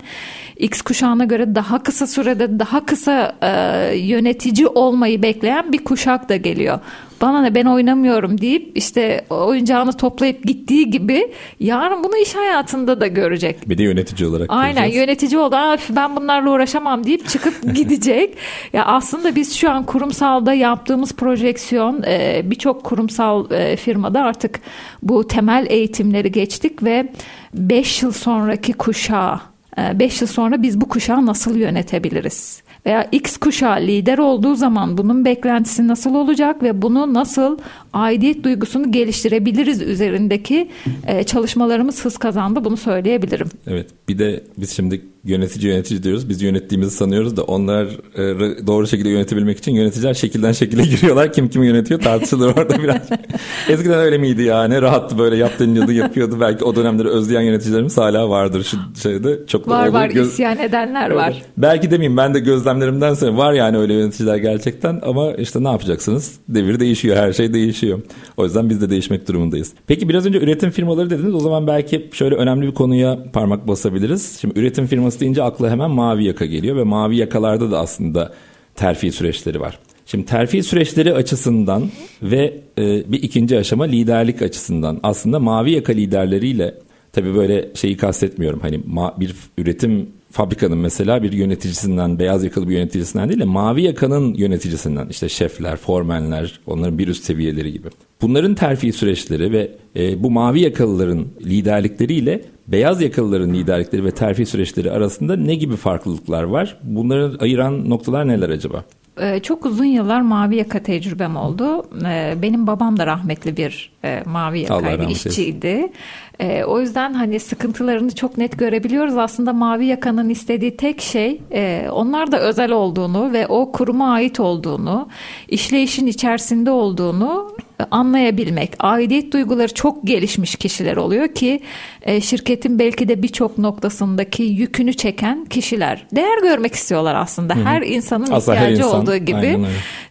X kuşağına göre daha kısa sürede daha kısa e, yönetici olmayı bekleyen bir kuşak da geliyor bana ne ben oynamıyorum deyip işte oyuncağını toplayıp gittiği gibi yarın bunu iş hayatında da görecek. Bir de yönetici olarak. Aynen göreceğiz. yönetici oldu. ben bunlarla uğraşamam deyip çıkıp gidecek. Ya aslında biz şu an kurumsalda yaptığımız projeksiyon e, birçok kurumsal e, firmada artık bu temel eğitimleri geçtik ve 5 yıl sonraki kuşağı 5 e, yıl sonra biz bu kuşağı nasıl yönetebiliriz? Veya X kuşağı lider olduğu zaman bunun beklentisi nasıl olacak ve bunu nasıl aidiyet duygusunu geliştirebiliriz üzerindeki e, çalışmalarımız hız kazandı bunu söyleyebilirim. Evet bir de biz şimdi yönetici yönetici diyoruz. Biz yönettiğimizi sanıyoruz da onlar e, doğru şekilde yönetebilmek için yöneticiler şekilden şekile giriyorlar. Kim kimi yönetiyor tartışılır orada biraz. Eskiden öyle miydi ya ne rahattı böyle yaptığını yapıyordu. Belki o dönemleri özleyen yöneticilerimiz hala vardır şu şeyde. Çok var var Göz... isyan edenler öyle. var. Belki demeyeyim ben de gözlemlerimden sonra var yani öyle yöneticiler gerçekten ama işte ne yapacaksınız? Devir değişiyor her şey değişiyor. O yüzden biz de değişmek durumundayız. Peki biraz önce üretim firmaları dediniz. O zaman belki şöyle önemli bir konuya parmak basabiliriz. Şimdi üretim firması firması deyince akla hemen mavi yaka geliyor ve mavi yakalarda da aslında terfi süreçleri var. Şimdi terfi süreçleri açısından ve e, bir ikinci aşama liderlik açısından aslında mavi yaka liderleriyle tabii böyle şeyi kastetmiyorum. Hani ma- bir üretim fabrikanın mesela bir yöneticisinden, beyaz yakalı bir yöneticisinden değil de mavi yakanın yöneticisinden işte şefler, formenler, onların bir üst seviyeleri gibi. Bunların terfi süreçleri ve e, bu mavi yakalıların liderlikleriyle beyaz yakalıların liderlikleri ve terfi süreçleri arasında ne gibi farklılıklar var? Bunları ayıran noktalar neler acaba? Ee, çok uzun yıllar mavi yaka tecrübem oldu. Ee, benim babam da rahmetli bir e, mavi yakaydı, işçiydi. E, o yüzden hani sıkıntılarını çok net görebiliyoruz. Aslında mavi yakanın istediği tek şey e, onlar da özel olduğunu ve o kuruma ait olduğunu, işleyişin içerisinde olduğunu anlayabilmek. Aidiyet duyguları çok gelişmiş kişiler oluyor ki e, şirketin belki de birçok noktasındaki yükünü çeken kişiler. Değer görmek istiyorlar aslında. Hı-hı. Her insanın aslında ihtiyacı her insan, olduğu gibi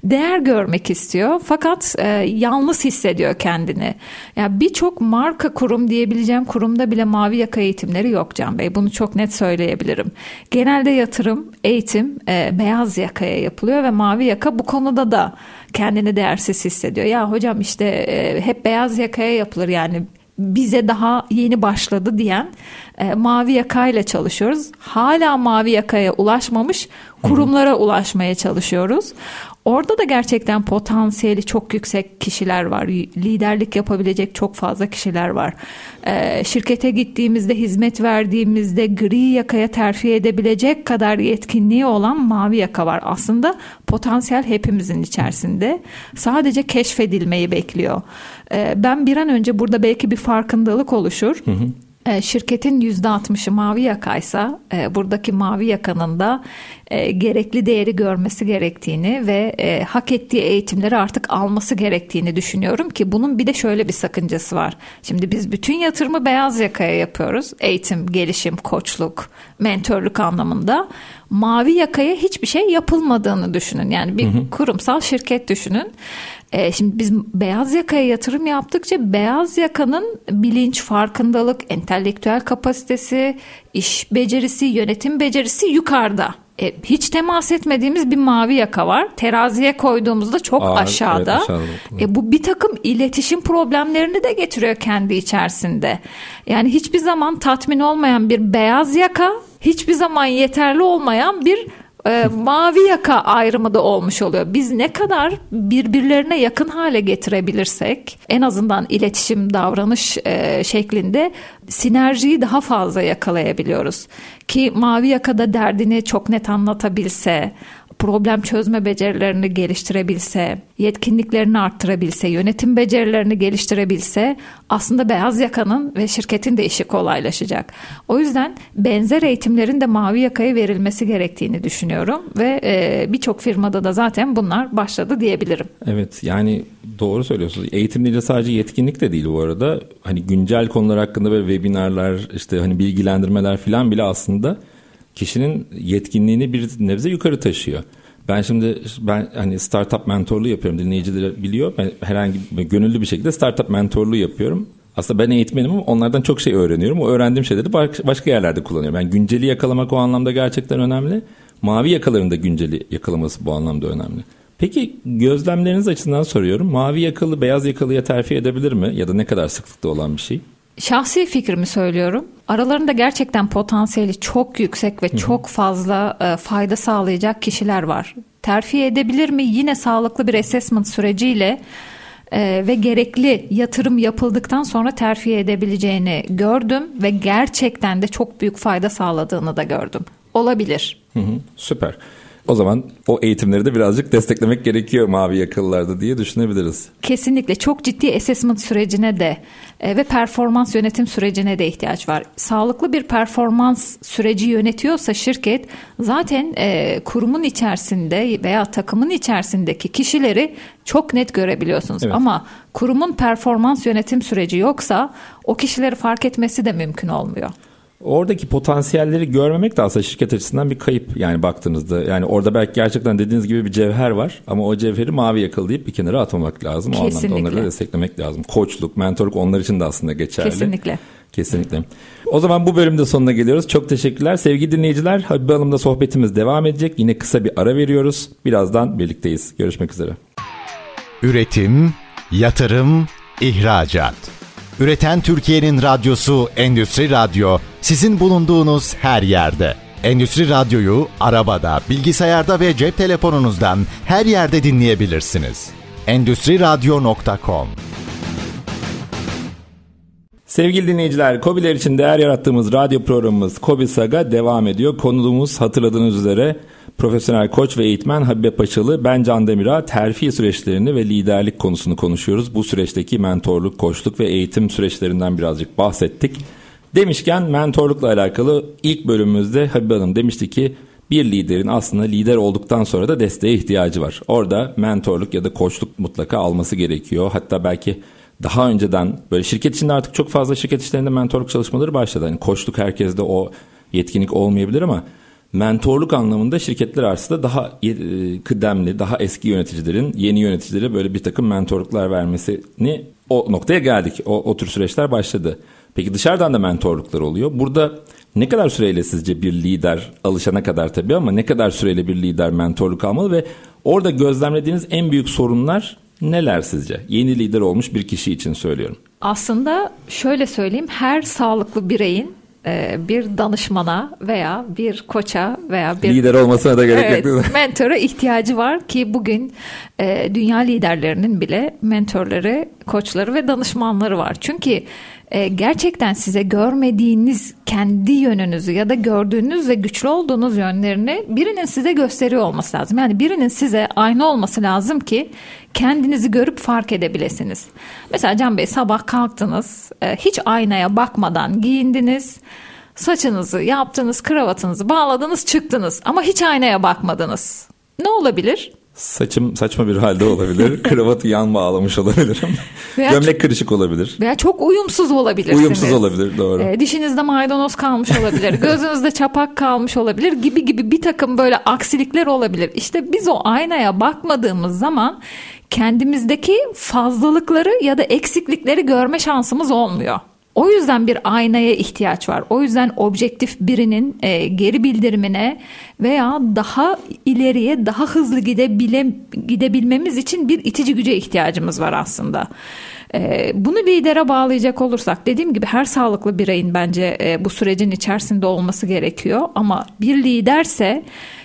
değer görmek istiyor. Fakat e, yalnız hissediyor kendini. Ya yani birçok marka kurum diyebileceğim kurumda bile mavi yaka eğitimleri yok Can Bey. Bunu çok net söyleyebilirim. Genelde yatırım, eğitim e, beyaz yakaya yapılıyor ve mavi yaka bu konuda da kendini değersiz hissediyor. Ya hocam işte e, hep beyaz yakaya yapılır yani bize daha yeni başladı diyen e, mavi yakayla çalışıyoruz. Hala mavi yakaya ulaşmamış kurumlara ulaşmaya çalışıyoruz. Orada da gerçekten potansiyeli çok yüksek kişiler var. Liderlik yapabilecek çok fazla kişiler var. Ee, şirkete gittiğimizde, hizmet verdiğimizde gri yakaya terfi edebilecek kadar yetkinliği olan mavi yaka var. Aslında potansiyel hepimizin içerisinde. Sadece keşfedilmeyi bekliyor. Ee, ben bir an önce burada belki bir farkındalık oluşur. Hı hı şirketin %60'ı mavi yakaysa e, buradaki mavi yakanın da e, gerekli değeri görmesi gerektiğini ve e, hak ettiği eğitimleri artık alması gerektiğini düşünüyorum ki bunun bir de şöyle bir sakıncası var. Şimdi biz bütün yatırımı beyaz yakaya yapıyoruz. Eğitim, gelişim, koçluk, mentörlük anlamında. Mavi yakaya hiçbir şey yapılmadığını düşünün. Yani bir hı hı. kurumsal şirket düşünün. E, şimdi biz beyaz yakaya yatırım yaptıkça beyaz yakanın bilinç, farkındalık, entelektüel kapasitesi, iş becerisi, yönetim becerisi yukarıda. E, hiç temas etmediğimiz bir mavi yaka var. Teraziye koyduğumuzda çok Ağır, aşağıda. evet, aşağıda. E, bu bir takım iletişim problemlerini de getiriyor kendi içerisinde. Yani hiçbir zaman tatmin olmayan bir beyaz yaka, hiçbir zaman yeterli olmayan bir e, mavi yaka ayrımı da olmuş oluyor. Biz ne kadar birbirlerine yakın hale getirebilirsek en azından iletişim davranış e, şeklinde sinerjiyi daha fazla yakalayabiliyoruz. Ki mavi yakada derdini çok net anlatabilse, problem çözme becerilerini geliştirebilse, yetkinliklerini arttırabilse, yönetim becerilerini geliştirebilse aslında beyaz yakanın ve şirketin de işi kolaylaşacak. O yüzden benzer eğitimlerin de mavi yakaya verilmesi gerektiğini düşünüyorum ve e, birçok firmada da zaten bunlar başladı diyebilirim. Evet yani doğru söylüyorsunuz. Eğitim değil de sadece yetkinlik de değil bu arada. Hani güncel konular hakkında böyle webinarlar işte hani bilgilendirmeler falan bile aslında kişinin yetkinliğini bir nebze yukarı taşıyor. Ben şimdi ben hani startup mentorluğu yapıyorum. Dinleyiciler biliyor. Ben herhangi gönüllü bir şekilde startup mentorluğu yapıyorum. Aslında ben eğitmenim ama onlardan çok şey öğreniyorum. O öğrendiğim şeyleri başka yerlerde kullanıyorum. Yani günceli yakalamak o anlamda gerçekten önemli. Mavi yakaların da günceli yakalaması bu anlamda önemli. Peki gözlemleriniz açısından soruyorum. Mavi yakalı beyaz yakalıya terfi edebilir mi? Ya da ne kadar sıklıkta olan bir şey? Şahsi fikrimi söylüyorum. Aralarında gerçekten potansiyeli çok yüksek ve Hı-hı. çok fazla e, fayda sağlayacak kişiler var. Terfi edebilir mi? Yine sağlıklı bir assessment süreciyle e, ve gerekli yatırım yapıldıktan sonra terfi edebileceğini gördüm ve gerçekten de çok büyük fayda sağladığını da gördüm. Olabilir. Hı hı, süper. O zaman o eğitimleri de birazcık desteklemek gerekiyor mavi yakalılarda diye düşünebiliriz. Kesinlikle çok ciddi assessment sürecine de e, ve performans yönetim sürecine de ihtiyaç var. Sağlıklı bir performans süreci yönetiyorsa şirket zaten e, kurumun içerisinde veya takımın içerisindeki kişileri çok net görebiliyorsunuz. Evet. Ama kurumun performans yönetim süreci yoksa o kişileri fark etmesi de mümkün olmuyor oradaki potansiyelleri görmemek de aslında şirket açısından bir kayıp yani baktığınızda. Yani orada belki gerçekten dediğiniz gibi bir cevher var ama o cevheri mavi yakalayıp bir kenara atmamak lazım. Kesinlikle. O anlamda onları da desteklemek lazım. Koçluk, mentorluk onlar için de aslında geçerli. Kesinlikle. Kesinlikle. O zaman bu bölümde sonuna geliyoruz. Çok teşekkürler. Sevgili dinleyiciler, Habibe Hanım'da sohbetimiz devam edecek. Yine kısa bir ara veriyoruz. Birazdan birlikteyiz. Görüşmek üzere. Üretim, yatırım, ihracat. Üreten Türkiye'nin radyosu Endüstri Radyo sizin bulunduğunuz her yerde. Endüstri Radyo'yu arabada, bilgisayarda ve cep telefonunuzdan her yerde dinleyebilirsiniz. Endüstri Radyo.com Sevgili dinleyiciler, Kobiler için değer yarattığımız radyo programımız Kobi Saga devam ediyor. Konuğumuz hatırladığınız üzere profesyonel koç ve eğitmen Habibe Paçalı, ben Can Demir'a terfi süreçlerini ve liderlik konusunu konuşuyoruz. Bu süreçteki mentorluk, koçluk ve eğitim süreçlerinden birazcık bahsettik. Demişken mentorlukla alakalı ilk bölümümüzde Habibe Hanım demişti ki bir liderin aslında lider olduktan sonra da desteğe ihtiyacı var. Orada mentorluk ya da koçluk mutlaka alması gerekiyor. Hatta belki daha önceden böyle şirket içinde artık çok fazla şirket işlerinde mentorluk çalışmaları başladı. Hani koçluk herkeste o yetkinlik olmayabilir ama mentorluk anlamında şirketler arasında daha e, kıdemli, daha eski yöneticilerin yeni yöneticilere böyle bir takım mentorluklar vermesini o noktaya geldik. O, o tür süreçler başladı. Peki dışarıdan da mentorluklar oluyor. Burada ne kadar süreyle sizce bir lider alışana kadar tabii ama ne kadar süreyle bir lider mentorluk almalı ve orada gözlemlediğiniz en büyük sorunlar neler sizce? Yeni lider olmuş bir kişi için söylüyorum. Aslında şöyle söyleyeyim her sağlıklı bireyin e, bir danışmana veya bir koça veya bir lider olmasına da gerek evet, yok. mentora ihtiyacı var ki bugün e, dünya liderlerinin bile mentorları, koçları ve danışmanları var. Çünkü e, gerçekten size görmediğiniz kendi yönünüzü ya da gördüğünüz ve güçlü olduğunuz yönlerini birinin size gösteriyor olması lazım. Yani birinin size aynı olması lazım ki kendinizi görüp fark edebilesiniz. Mesela Can Bey sabah kalktınız, e, hiç aynaya bakmadan giyindiniz. Saçınızı yaptınız, kravatınızı bağladınız, çıktınız ama hiç aynaya bakmadınız. Ne olabilir? Saçım saçma bir halde olabilir. Kravatı yan bağlamış olabilirim. Veya Gömlek kırışık olabilir. Veya çok uyumsuz olabilirsiniz. Uyumsuz olabilir doğru. E, dişinizde maydanoz kalmış olabilir. gözünüzde çapak kalmış olabilir gibi gibi bir takım böyle aksilikler olabilir. İşte biz o aynaya bakmadığımız zaman kendimizdeki fazlalıkları ya da eksiklikleri görme şansımız olmuyor. O yüzden bir aynaya ihtiyaç var. O yüzden objektif birinin e, geri bildirimine veya daha ileriye daha hızlı gidebile, gidebilmemiz için bir itici güce ihtiyacımız var aslında. E, bunu lidere bağlayacak olursak dediğim gibi her sağlıklı bireyin bence e, bu sürecin içerisinde olması gerekiyor. Ama bir liderse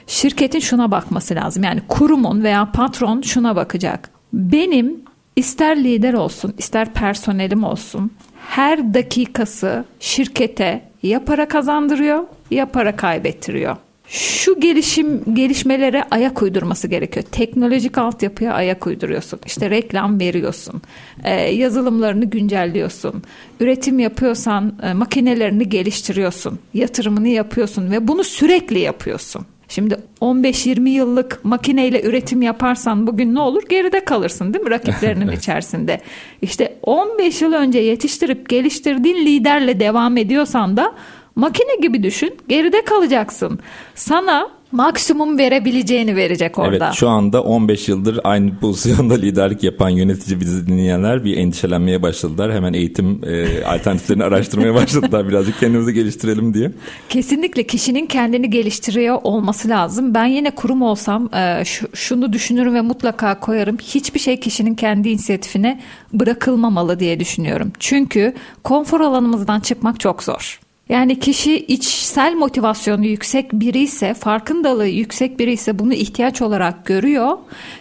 şirketin şuna bakması lazım. Yani kurumun veya patron şuna bakacak. Benim ister lider olsun ister personelim olsun her dakikası şirkete ya para kazandırıyor ya para kaybettiriyor. Şu gelişim gelişmelere ayak uydurması gerekiyor. Teknolojik altyapıya ayak uyduruyorsun. İşte reklam veriyorsun. E, yazılımlarını güncelliyorsun. Üretim yapıyorsan e, makinelerini geliştiriyorsun. Yatırımını yapıyorsun ve bunu sürekli yapıyorsun. Şimdi 15-20 yıllık makineyle üretim yaparsan bugün ne olur? Geride kalırsın değil mi rakiplerinin içerisinde? İşte 15 yıl önce yetiştirip geliştirdiğin liderle devam ediyorsan da makine gibi düşün. Geride kalacaksın. Sana maksimum verebileceğini verecek orada. Evet şu anda 15 yıldır aynı pozisyonda liderlik yapan yönetici bizi dinleyenler bir endişelenmeye başladılar. Hemen eğitim e, alternatiflerini araştırmaya başladılar birazcık kendimizi geliştirelim diye. Kesinlikle kişinin kendini geliştiriyor olması lazım. Ben yine kurum olsam e, şunu düşünürüm ve mutlaka koyarım. Hiçbir şey kişinin kendi inisiyatifine bırakılmamalı diye düşünüyorum. Çünkü konfor alanımızdan çıkmak çok zor. Yani kişi içsel motivasyonu yüksek biri ise, farkındalığı yüksek biri ise bunu ihtiyaç olarak görüyor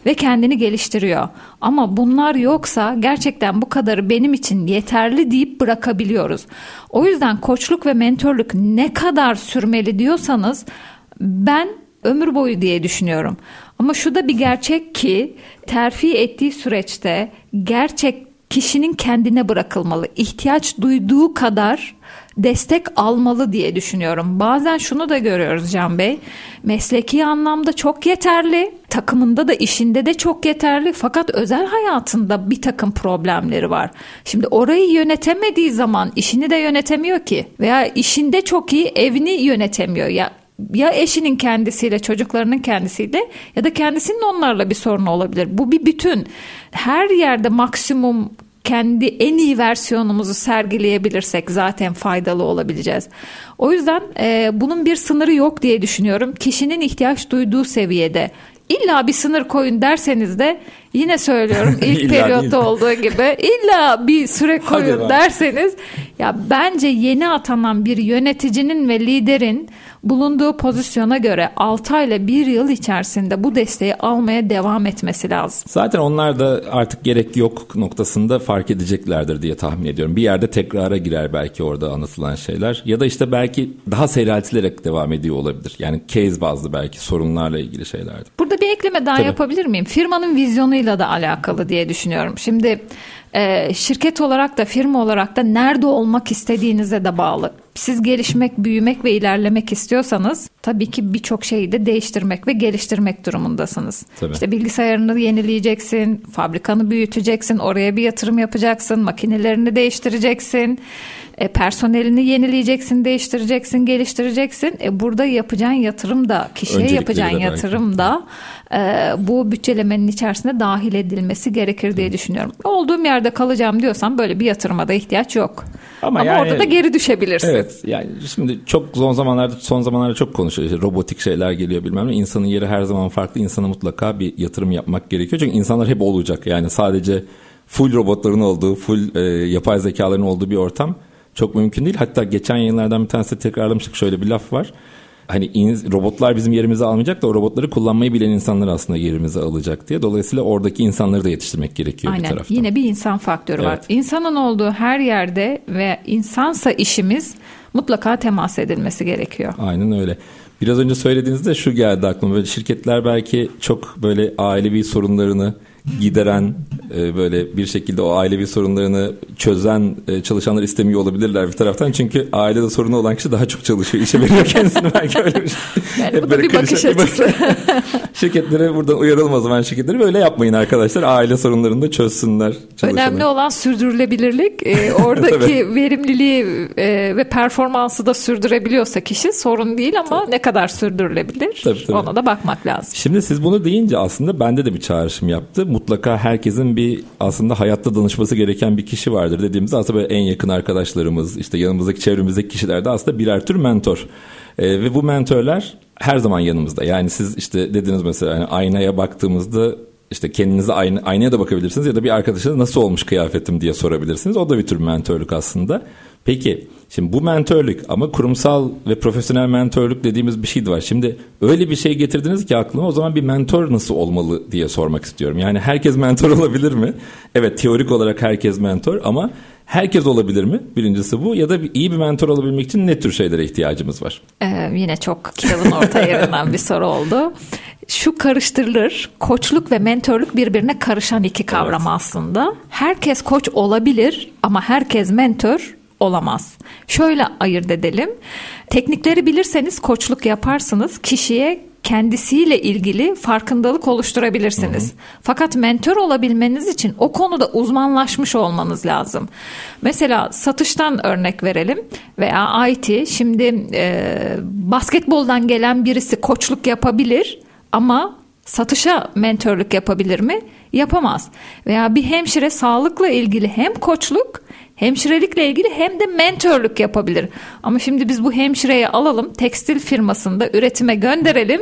ve kendini geliştiriyor. Ama bunlar yoksa gerçekten bu kadarı benim için yeterli deyip bırakabiliyoruz. O yüzden koçluk ve mentorluk ne kadar sürmeli diyorsanız ben ömür boyu diye düşünüyorum. Ama şu da bir gerçek ki terfi ettiği süreçte gerçek kişinin kendine bırakılmalı. İhtiyaç duyduğu kadar destek almalı diye düşünüyorum. Bazen şunu da görüyoruz Can Bey. Mesleki anlamda çok yeterli, takımında da işinde de çok yeterli fakat özel hayatında bir takım problemleri var. Şimdi orayı yönetemediği zaman işini de yönetemiyor ki veya işinde çok iyi evini yönetemiyor. Ya ya eşinin kendisiyle çocuklarının kendisiyle ya da kendisinin onlarla bir sorunu olabilir. Bu bir bütün. Her yerde maksimum kendi en iyi versiyonumuzu sergileyebilirsek zaten faydalı olabileceğiz. O yüzden e, bunun bir sınırı yok diye düşünüyorum. Kişinin ihtiyaç duyduğu seviyede illa bir sınır koyun derseniz de yine söylüyorum ilk periyotta olduğu gibi illa bir süre koyun derseniz ya bence yeni atanan bir yöneticinin ve liderin bulunduğu pozisyona göre 6 ayla 1 yıl içerisinde bu desteği almaya devam etmesi lazım. Zaten onlar da artık gerek yok noktasında fark edeceklerdir diye tahmin ediyorum. Bir yerde tekrara girer belki orada anlatılan şeyler ya da işte belki daha seyreltilerek devam ediyor olabilir. Yani case bazlı belki sorunlarla ilgili şeylerdir. Burada bir ekleme daha Tabii. yapabilir miyim? Firmanın vizyonuyla da alakalı diye düşünüyorum. Şimdi e, şirket olarak da firma olarak da nerede olmak istediğinize de bağlı. Siz gelişmek, büyümek ve ilerlemek istiyorsanız tabii ki birçok şeyi de değiştirmek ve geliştirmek durumundasınız. Tabii. İşte bilgisayarını yenileyeceksin, fabrikanı büyüteceksin, oraya bir yatırım yapacaksın, makinelerini değiştireceksin e, personelini yenileyeceksin, değiştireceksin, geliştireceksin. E, burada yapacağın yatırım da, kişiye yapacağın yatırım da e, bu bütçelemenin içerisine dahil edilmesi gerekir diye düşünüyorum. Olduğum yerde kalacağım diyorsam böyle bir yatırıma da ihtiyaç yok. Ama, Ama yani, orada da geri düşebilirsin. Evet. Yani şimdi çok son zamanlarda son zamanlarda çok konuşuyor. İşte robotik şeyler geliyor bilmem ne. İnsanın yeri her zaman farklı. İnsana mutlaka bir yatırım yapmak gerekiyor. Çünkü insanlar hep olacak. Yani sadece full robotların olduğu, full e, yapay zekaların olduğu bir ortam çok mümkün değil. Hatta geçen yayınlardan bir tanesi tekrarlamıştık şöyle bir laf var. Hani robotlar bizim yerimizi almayacak da o robotları kullanmayı bilen insanlar aslında yerimizi alacak diye. Dolayısıyla oradaki insanları da yetiştirmek gerekiyor Aynen. bir taraftan. Yine bir insan faktörü evet. var. İnsanın olduğu her yerde ve insansa işimiz mutlaka temas edilmesi gerekiyor. Aynen öyle. Biraz önce söylediğinizde şu geldi aklıma. Böyle şirketler belki çok böyle ailevi sorunlarını gideren e, böyle bir şekilde o ailevi sorunlarını çözen e, çalışanlar istemiyor olabilirler bir taraftan. Çünkü ailede sorunu olan kişi daha çok çalışıyor. işe veriyor kendisini belki öyle bir şey. Yani bu da bir bakış açısı. şirketlere buradan uyaralım o zaman şirketleri böyle yapmayın arkadaşlar. Aile sorunlarını da çözsünler. Önemli olan sürdürülebilirlik. E, oradaki verimliliği e, ve performansı da sürdürebiliyorsa kişi sorun değil ama tabii. ne kadar sürdürülebilir tabii, tabii. ona da bakmak lazım. Şimdi siz bunu deyince aslında bende de bir çağrışım yaptı mutlaka herkesin bir aslında hayatta danışması gereken bir kişi vardır dediğimiz aslında en yakın arkadaşlarımız işte yanımızdaki çevremizdeki kişiler de aslında birer tür mentor. E, ve bu mentörler her zaman yanımızda. Yani siz işte dediniz mesela yani aynaya baktığımızda işte kendinize ayna, aynaya da bakabilirsiniz ya da bir arkadaşınız nasıl olmuş kıyafetim diye sorabilirsiniz. O da bir tür mentörlük aslında. Peki şimdi bu mentörlük ama kurumsal ve profesyonel mentörlük dediğimiz bir şey de var. Şimdi öyle bir şey getirdiniz ki aklıma o zaman bir mentor nasıl olmalı diye sormak istiyorum. Yani herkes mentor olabilir mi? Evet teorik olarak herkes mentor ama herkes olabilir mi? Birincisi bu ya da iyi bir mentor olabilmek için ne tür şeylere ihtiyacımız var? Ee, yine çok kitabın orta yerinden bir soru oldu. Şu karıştırılır. Koçluk ve mentörlük birbirine karışan iki kavram evet. aslında. Herkes koç olabilir ama herkes mentor olamaz. Şöyle ayırt edelim. Teknikleri bilirseniz koçluk yaparsınız. Kişiye kendisiyle ilgili farkındalık oluşturabilirsiniz. Hı hı. Fakat mentor olabilmeniz için o konuda uzmanlaşmış olmanız lazım. Mesela satıştan örnek verelim veya IT. Şimdi e, basketboldan gelen birisi koçluk yapabilir ama satışa mentörlük yapabilir mi? Yapamaz. Veya bir hemşire sağlıkla ilgili hem koçluk hemşirelikle ilgili hem de mentörlük yapabilir. Ama şimdi biz bu hemşireyi alalım tekstil firmasında üretime gönderelim.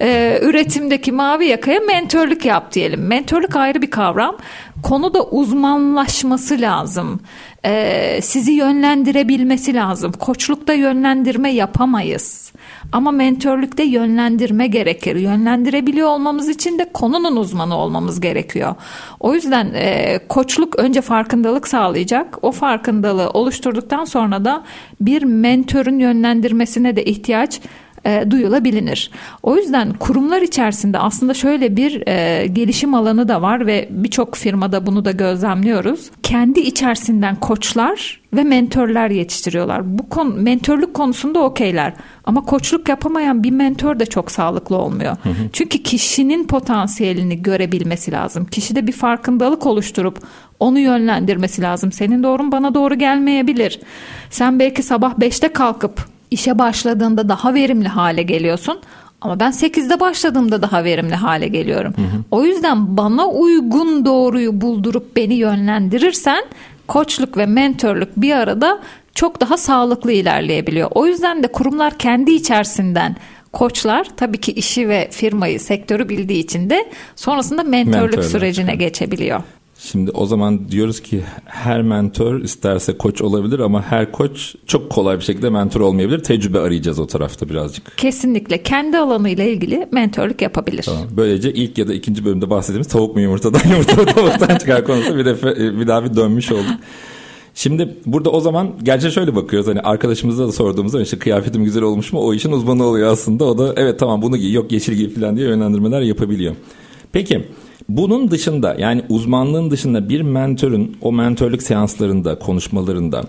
Ee, üretimdeki mavi yakaya mentörlük yap diyelim. Mentörlük ayrı bir kavram. Konuda uzmanlaşması lazım. Ee, sizi yönlendirebilmesi lazım. Koçlukta yönlendirme yapamayız. Ama mentörlükte yönlendirme gerekir. Yönlendirebiliyor olmamız için de konunun uzmanı olmamız gerekiyor. O yüzden e, koçluk önce farkındalık sağlayacak. O farkındalığı oluşturduktan sonra da bir mentörün yönlendirmesine de ihtiyaç e, duyulabilir. O yüzden kurumlar içerisinde aslında şöyle bir e, gelişim alanı da var ve birçok firmada bunu da gözlemliyoruz. Kendi içerisinden koçlar ve mentörler yetiştiriyorlar. Bu konu, mentörlük konusunda okeyler. Ama koçluk yapamayan bir mentor da çok sağlıklı olmuyor. Hı hı. Çünkü kişinin potansiyelini görebilmesi lazım. Kişide bir farkındalık oluşturup onu yönlendirmesi lazım. Senin doğrun bana doğru gelmeyebilir. Sen belki sabah 5'te kalkıp işe başladığında daha verimli hale geliyorsun. Ama ben 8'de başladığımda daha verimli hale geliyorum. Hı hı. O yüzden bana uygun doğruyu buldurup beni yönlendirirsen koçluk ve mentörlük bir arada çok daha sağlıklı ilerleyebiliyor. O yüzden de kurumlar kendi içerisinden koçlar tabii ki işi ve firmayı, sektörü bildiği için de sonrasında mentörlük Mentörler. sürecine geçebiliyor. Şimdi o zaman diyoruz ki her mentor isterse koç olabilir ama her koç çok kolay bir şekilde mentor olmayabilir. Tecrübe arayacağız o tarafta birazcık. Kesinlikle kendi alanıyla ilgili mentörlük yapabilir. Tamam. Böylece ilk ya da ikinci bölümde bahsettiğimiz tavuk mu yumurtadan yumurta mı tavuktan çıkar konusu bir, defa, bir daha bir dönmüş olduk. Şimdi burada o zaman gerçi şöyle bakıyoruz hani arkadaşımıza da sorduğumuzda işte kıyafetim güzel olmuş mu o işin uzmanı oluyor aslında. O da evet tamam bunu giy yok yeşil giy falan diye yönlendirmeler yapabiliyor. Peki bunun dışında yani uzmanlığın dışında bir mentörün o mentörlük seanslarında, konuşmalarında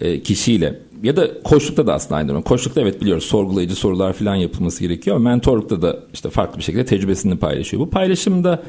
e, kişiyle ya da koçlukta da aslında aynı. Koçlukta evet biliyoruz sorgulayıcı sorular falan yapılması gerekiyor mentorlukta da işte farklı bir şekilde tecrübesini paylaşıyor. Bu paylaşımda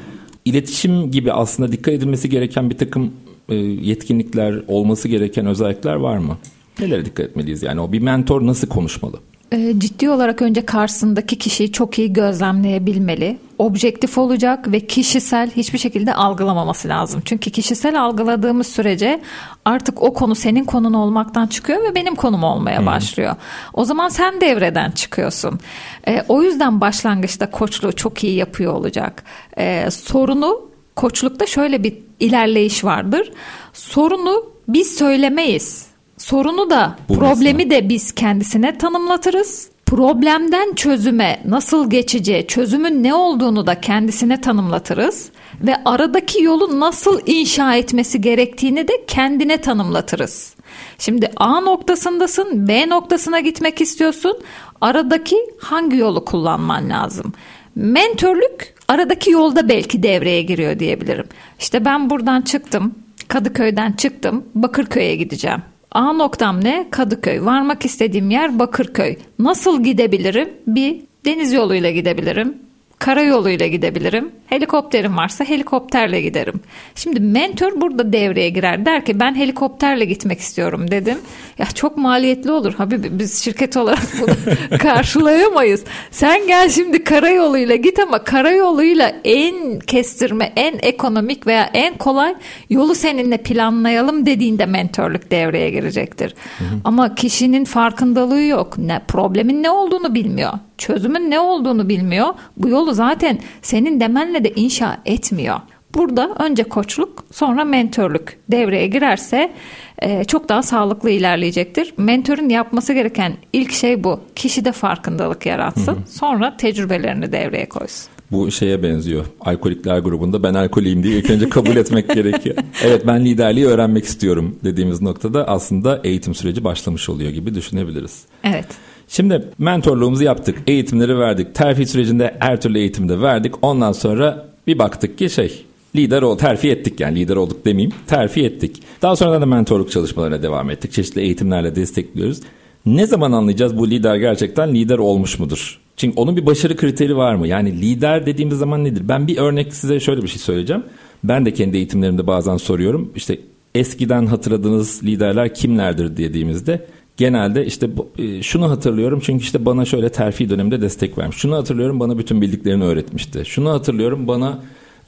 iletişim gibi aslında dikkat edilmesi gereken bir takım e, yetkinlikler, olması gereken özellikler var mı? Nelere dikkat etmeliyiz? Yani o bir mentor nasıl konuşmalı? Ee, ciddi olarak önce karşısındaki kişiyi çok iyi gözlemleyebilmeli. Objektif olacak ve kişisel hiçbir şekilde algılamaması lazım. Çünkü kişisel algıladığımız sürece artık o konu senin konun olmaktan çıkıyor ve benim konum olmaya hmm. başlıyor. O zaman sen devreden çıkıyorsun. E, o yüzden başlangıçta koçluğu çok iyi yapıyor olacak. E, sorunu koçlukta şöyle bir ilerleyiş vardır. Sorunu biz söylemeyiz Sorunu da Bulmasına. problemi de biz kendisine tanımlatırız. Problemden çözüme nasıl geçeceği, çözümün ne olduğunu da kendisine tanımlatırız ve aradaki yolu nasıl inşa etmesi gerektiğini de kendine tanımlatırız. Şimdi A noktasındasın, B noktasına gitmek istiyorsun. Aradaki hangi yolu kullanman lazım? Mentörlük aradaki yolda belki devreye giriyor diyebilirim. İşte ben buradan çıktım, Kadıköy'den çıktım, Bakırköy'e gideceğim. A noktam ne? Kadıköy. Varmak istediğim yer Bakırköy. Nasıl gidebilirim? Bir deniz yoluyla gidebilirim. Karayoluyla gidebilirim. Helikopterim varsa helikopterle giderim. Şimdi mentor burada devreye girer. Der ki ben helikopterle gitmek istiyorum dedim. Ya çok maliyetli olur. Habib biz şirket olarak bunu karşılayamayız. Sen gel şimdi karayoluyla git ama karayoluyla en kestirme, en ekonomik veya en kolay yolu seninle planlayalım dediğinde mentorluk devreye girecektir. Hı hı. Ama kişinin farkındalığı yok. Ne problemin ne olduğunu bilmiyor. Çözümün ne olduğunu bilmiyor. Bu yolu zaten senin demenle de inşa etmiyor. Burada önce koçluk sonra mentörlük devreye girerse e, çok daha sağlıklı ilerleyecektir. Mentörün yapması gereken ilk şey bu. Kişide farkındalık yaratsın. Hı hı. Sonra tecrübelerini devreye koysun bu şeye benziyor. Alkolikler grubunda ben alkoliyim diye ilk önce kabul etmek gerekiyor. Evet ben liderliği öğrenmek istiyorum dediğimiz noktada aslında eğitim süreci başlamış oluyor gibi düşünebiliriz. Evet. Şimdi mentorluğumuzu yaptık, eğitimleri verdik, terfi sürecinde her türlü eğitimi de verdik. Ondan sonra bir baktık ki şey lider ol, terfi ettik yani lider olduk demeyeyim, terfi ettik. Daha sonra da mentorluk çalışmalarına devam ettik. Çeşitli eğitimlerle destekliyoruz. Ne zaman anlayacağız bu lider gerçekten lider olmuş mudur? Çünkü onun bir başarı kriteri var mı? Yani lider dediğimiz zaman nedir? Ben bir örnek size şöyle bir şey söyleyeceğim. Ben de kendi eğitimlerimde bazen soruyorum. İşte eskiden hatırladığınız liderler kimlerdir dediğimizde genelde işte e, şunu hatırlıyorum çünkü işte bana şöyle terfi döneminde destek vermiş. Şunu hatırlıyorum bana bütün bildiklerini öğretmişti. Şunu hatırlıyorum bana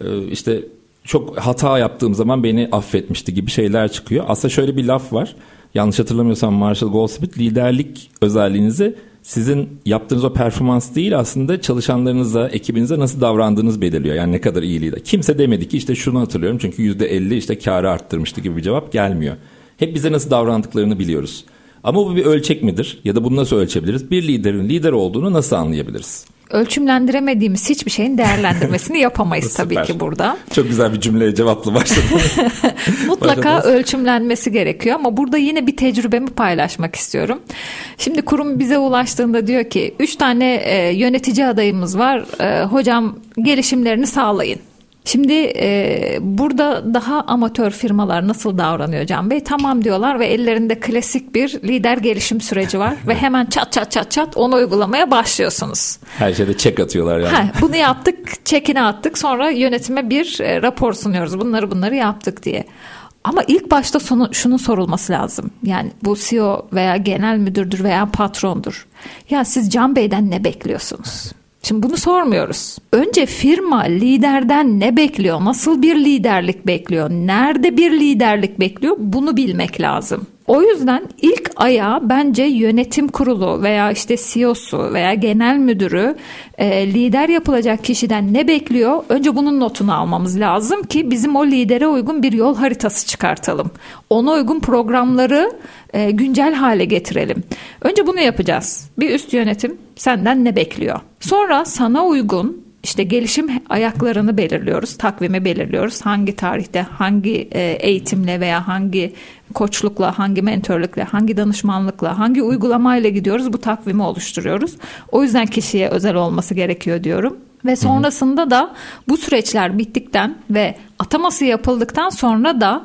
e, işte çok hata yaptığım zaman beni affetmişti gibi şeyler çıkıyor. Aslında şöyle bir laf var. Yanlış hatırlamıyorsam Marshall Goldsmith liderlik özelliğinizi sizin yaptığınız o performans değil aslında çalışanlarınıza, ekibinize nasıl davrandığınız belirliyor. Yani ne kadar iyi lider. Kimse demedi ki işte şunu hatırlıyorum çünkü %50 işte karı arttırmıştı gibi bir cevap gelmiyor. Hep bize nasıl davrandıklarını biliyoruz. Ama bu bir ölçek midir? Ya da bunu nasıl ölçebiliriz? Bir liderin lider olduğunu nasıl anlayabiliriz? ölçümlendiremediğimiz hiçbir şeyin değerlendirmesini yapamayız tabii ki burada. Çok güzel bir cümleye cevaplı başladım. Mutlaka ölçümlenmesi gerekiyor ama burada yine bir tecrübemi paylaşmak istiyorum. Şimdi kurum bize ulaştığında diyor ki üç tane e, yönetici adayımız var. E, hocam gelişimlerini sağlayın. Şimdi e, burada daha amatör firmalar nasıl davranıyor Can Bey? Tamam diyorlar ve ellerinde klasik bir lider gelişim süreci var ve hemen çat çat çat çat onu uygulamaya başlıyorsunuz. Her şeyde çek atıyorlar yani. Ha, bunu yaptık, çekini attık sonra yönetime bir e, rapor sunuyoruz. Bunları bunları yaptık diye. Ama ilk başta sonu, şunun sorulması lazım. Yani bu CEO veya genel müdürdür veya patrondur. Ya siz Can Bey'den ne bekliyorsunuz? Şimdi bunu sormuyoruz. Önce firma liderden ne bekliyor? Nasıl bir liderlik bekliyor? Nerede bir liderlik bekliyor? Bunu bilmek lazım. O yüzden ilk ayağı bence yönetim kurulu veya işte CEO'su veya genel müdürü e, lider yapılacak kişiden ne bekliyor? Önce bunun notunu almamız lazım ki bizim o lidere uygun bir yol haritası çıkartalım. Ona uygun programları e, güncel hale getirelim. Önce bunu yapacağız. Bir üst yönetim senden ne bekliyor? Sonra sana uygun işte gelişim ayaklarını belirliyoruz, takvimi belirliyoruz. Hangi tarihte, hangi e, eğitimle veya hangi koçlukla, hangi mentörlükle, hangi danışmanlıkla, hangi uygulamayla gidiyoruz bu takvimi oluşturuyoruz. O yüzden kişiye özel olması gerekiyor diyorum. Ve sonrasında da bu süreçler bittikten ve ataması yapıldıktan sonra da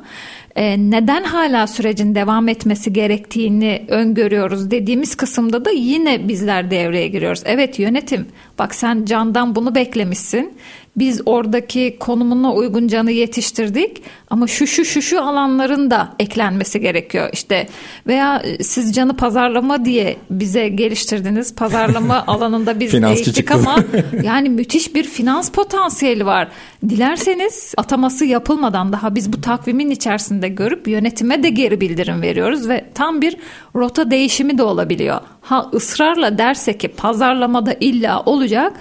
e, neden hala sürecin devam etmesi gerektiğini öngörüyoruz dediğimiz kısımda da yine bizler devreye giriyoruz. Evet yönetim bak sen candan bunu beklemişsin biz oradaki konumuna uygun canı yetiştirdik. Ama şu şu şu şu alanların da eklenmesi gerekiyor. İşte veya e, siz canı pazarlama diye bize geliştirdiniz. Pazarlama alanında biz eğittik ama yani müthiş bir finans potansiyeli var. Dilerseniz ataması yapılmadan daha biz bu takvimin içerisinde görüp yönetime de geri bildirim veriyoruz ve tam bir rota değişimi de olabiliyor. Ha ısrarla derse ki pazarlamada illa olacak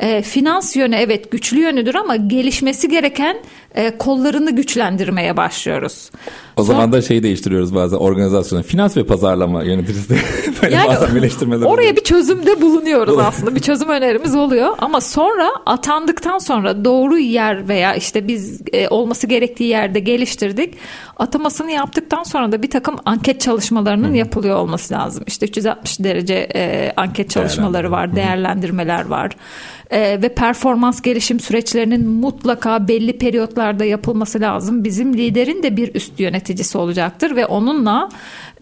e, finans yönü evet güçlü yönüdür ama gelişmesi gereken e, kollarını güçlendirmeye başlıyoruz. O Son, zaman da şeyi değiştiriyoruz bazen organizasyonu. Finans ve pazarlama yöneticisi böyle yani, bazen birleştirmeler Oraya oluyor. bir çözümde bulunuyoruz aslında. Bir çözüm önerimiz oluyor. Ama sonra atandıktan sonra doğru yer veya işte biz e, olması gerektiği yerde geliştirdik. Atamasını yaptıktan sonra da bir takım anket çalışmalarının Hı. yapılıyor olması lazım. İşte 360 derece e, anket çalışmaları var, değerlendirmeler var. E, ve performans gelişim süreçlerinin mutlaka belli periyotlarda yapılması lazım. Bizim liderin de bir üst yöneticisi olacaktır ve onunla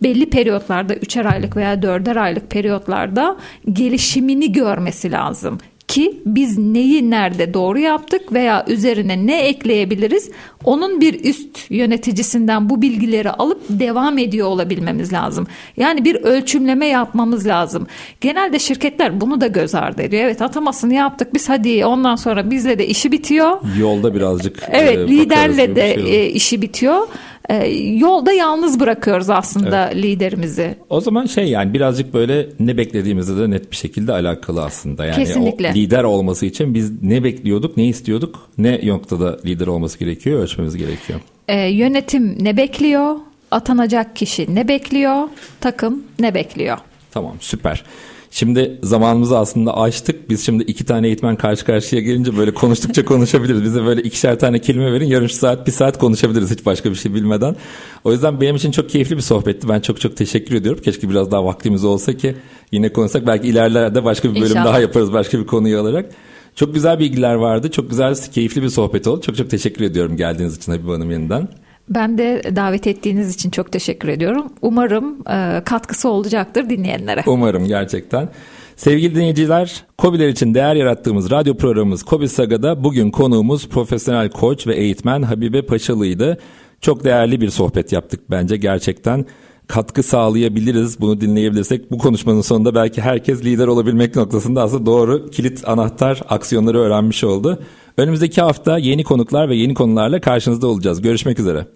belli periyotlarda üçer aylık veya dörder aylık periyotlarda gelişimini görmesi lazım İki, biz neyi nerede doğru yaptık veya üzerine ne ekleyebiliriz? Onun bir üst yöneticisinden bu bilgileri alıp devam ediyor olabilmemiz lazım. Yani bir ölçümleme yapmamız lazım. Genelde şirketler bunu da göz ardı ediyor. Evet atamasını yaptık biz hadi ondan sonra bizle de işi bitiyor. Yolda birazcık Evet e, liderle de şey e, işi bitiyor e, yolda yalnız bırakıyoruz aslında evet. liderimizi. O zaman şey yani birazcık böyle ne beklediğimizde de net bir şekilde alakalı aslında. Yani Kesinlikle. o lider olması için biz ne bekliyorduk, ne istiyorduk, ne noktada lider olması gerekiyor, ölçmemiz gerekiyor. E, yönetim ne bekliyor? Atanacak kişi ne bekliyor? Takım ne bekliyor? Tamam süper. Şimdi zamanımızı aslında açtık. Biz şimdi iki tane eğitmen karşı karşıya gelince böyle konuştukça konuşabiliriz. Bize böyle ikişer tane kelime verin. Yarım saat, bir saat konuşabiliriz hiç başka bir şey bilmeden. O yüzden benim için çok keyifli bir sohbetti. Ben çok çok teşekkür ediyorum. Keşke biraz daha vaktimiz olsa ki yine konuşsak. Belki ilerlerde başka bir bölüm İnşallah. daha yaparız başka bir konuyu alarak. Çok güzel bilgiler vardı. Çok güzel, keyifli bir sohbet oldu. Çok çok teşekkür ediyorum geldiğiniz için Habib Hanım yeniden. Ben de davet ettiğiniz için çok teşekkür ediyorum. Umarım e, katkısı olacaktır dinleyenlere. Umarım gerçekten. Sevgili dinleyiciler, COBİ'ler için değer yarattığımız radyo programımız COBİ Saga'da bugün konuğumuz profesyonel koç ve eğitmen Habibe Paşalı'ydı. Çok değerli bir sohbet yaptık bence gerçekten. Katkı sağlayabiliriz bunu dinleyebilirsek. Bu konuşmanın sonunda belki herkes lider olabilmek noktasında aslında doğru kilit anahtar aksiyonları öğrenmiş oldu. Önümüzdeki hafta yeni konuklar ve yeni konularla karşınızda olacağız. Görüşmek üzere.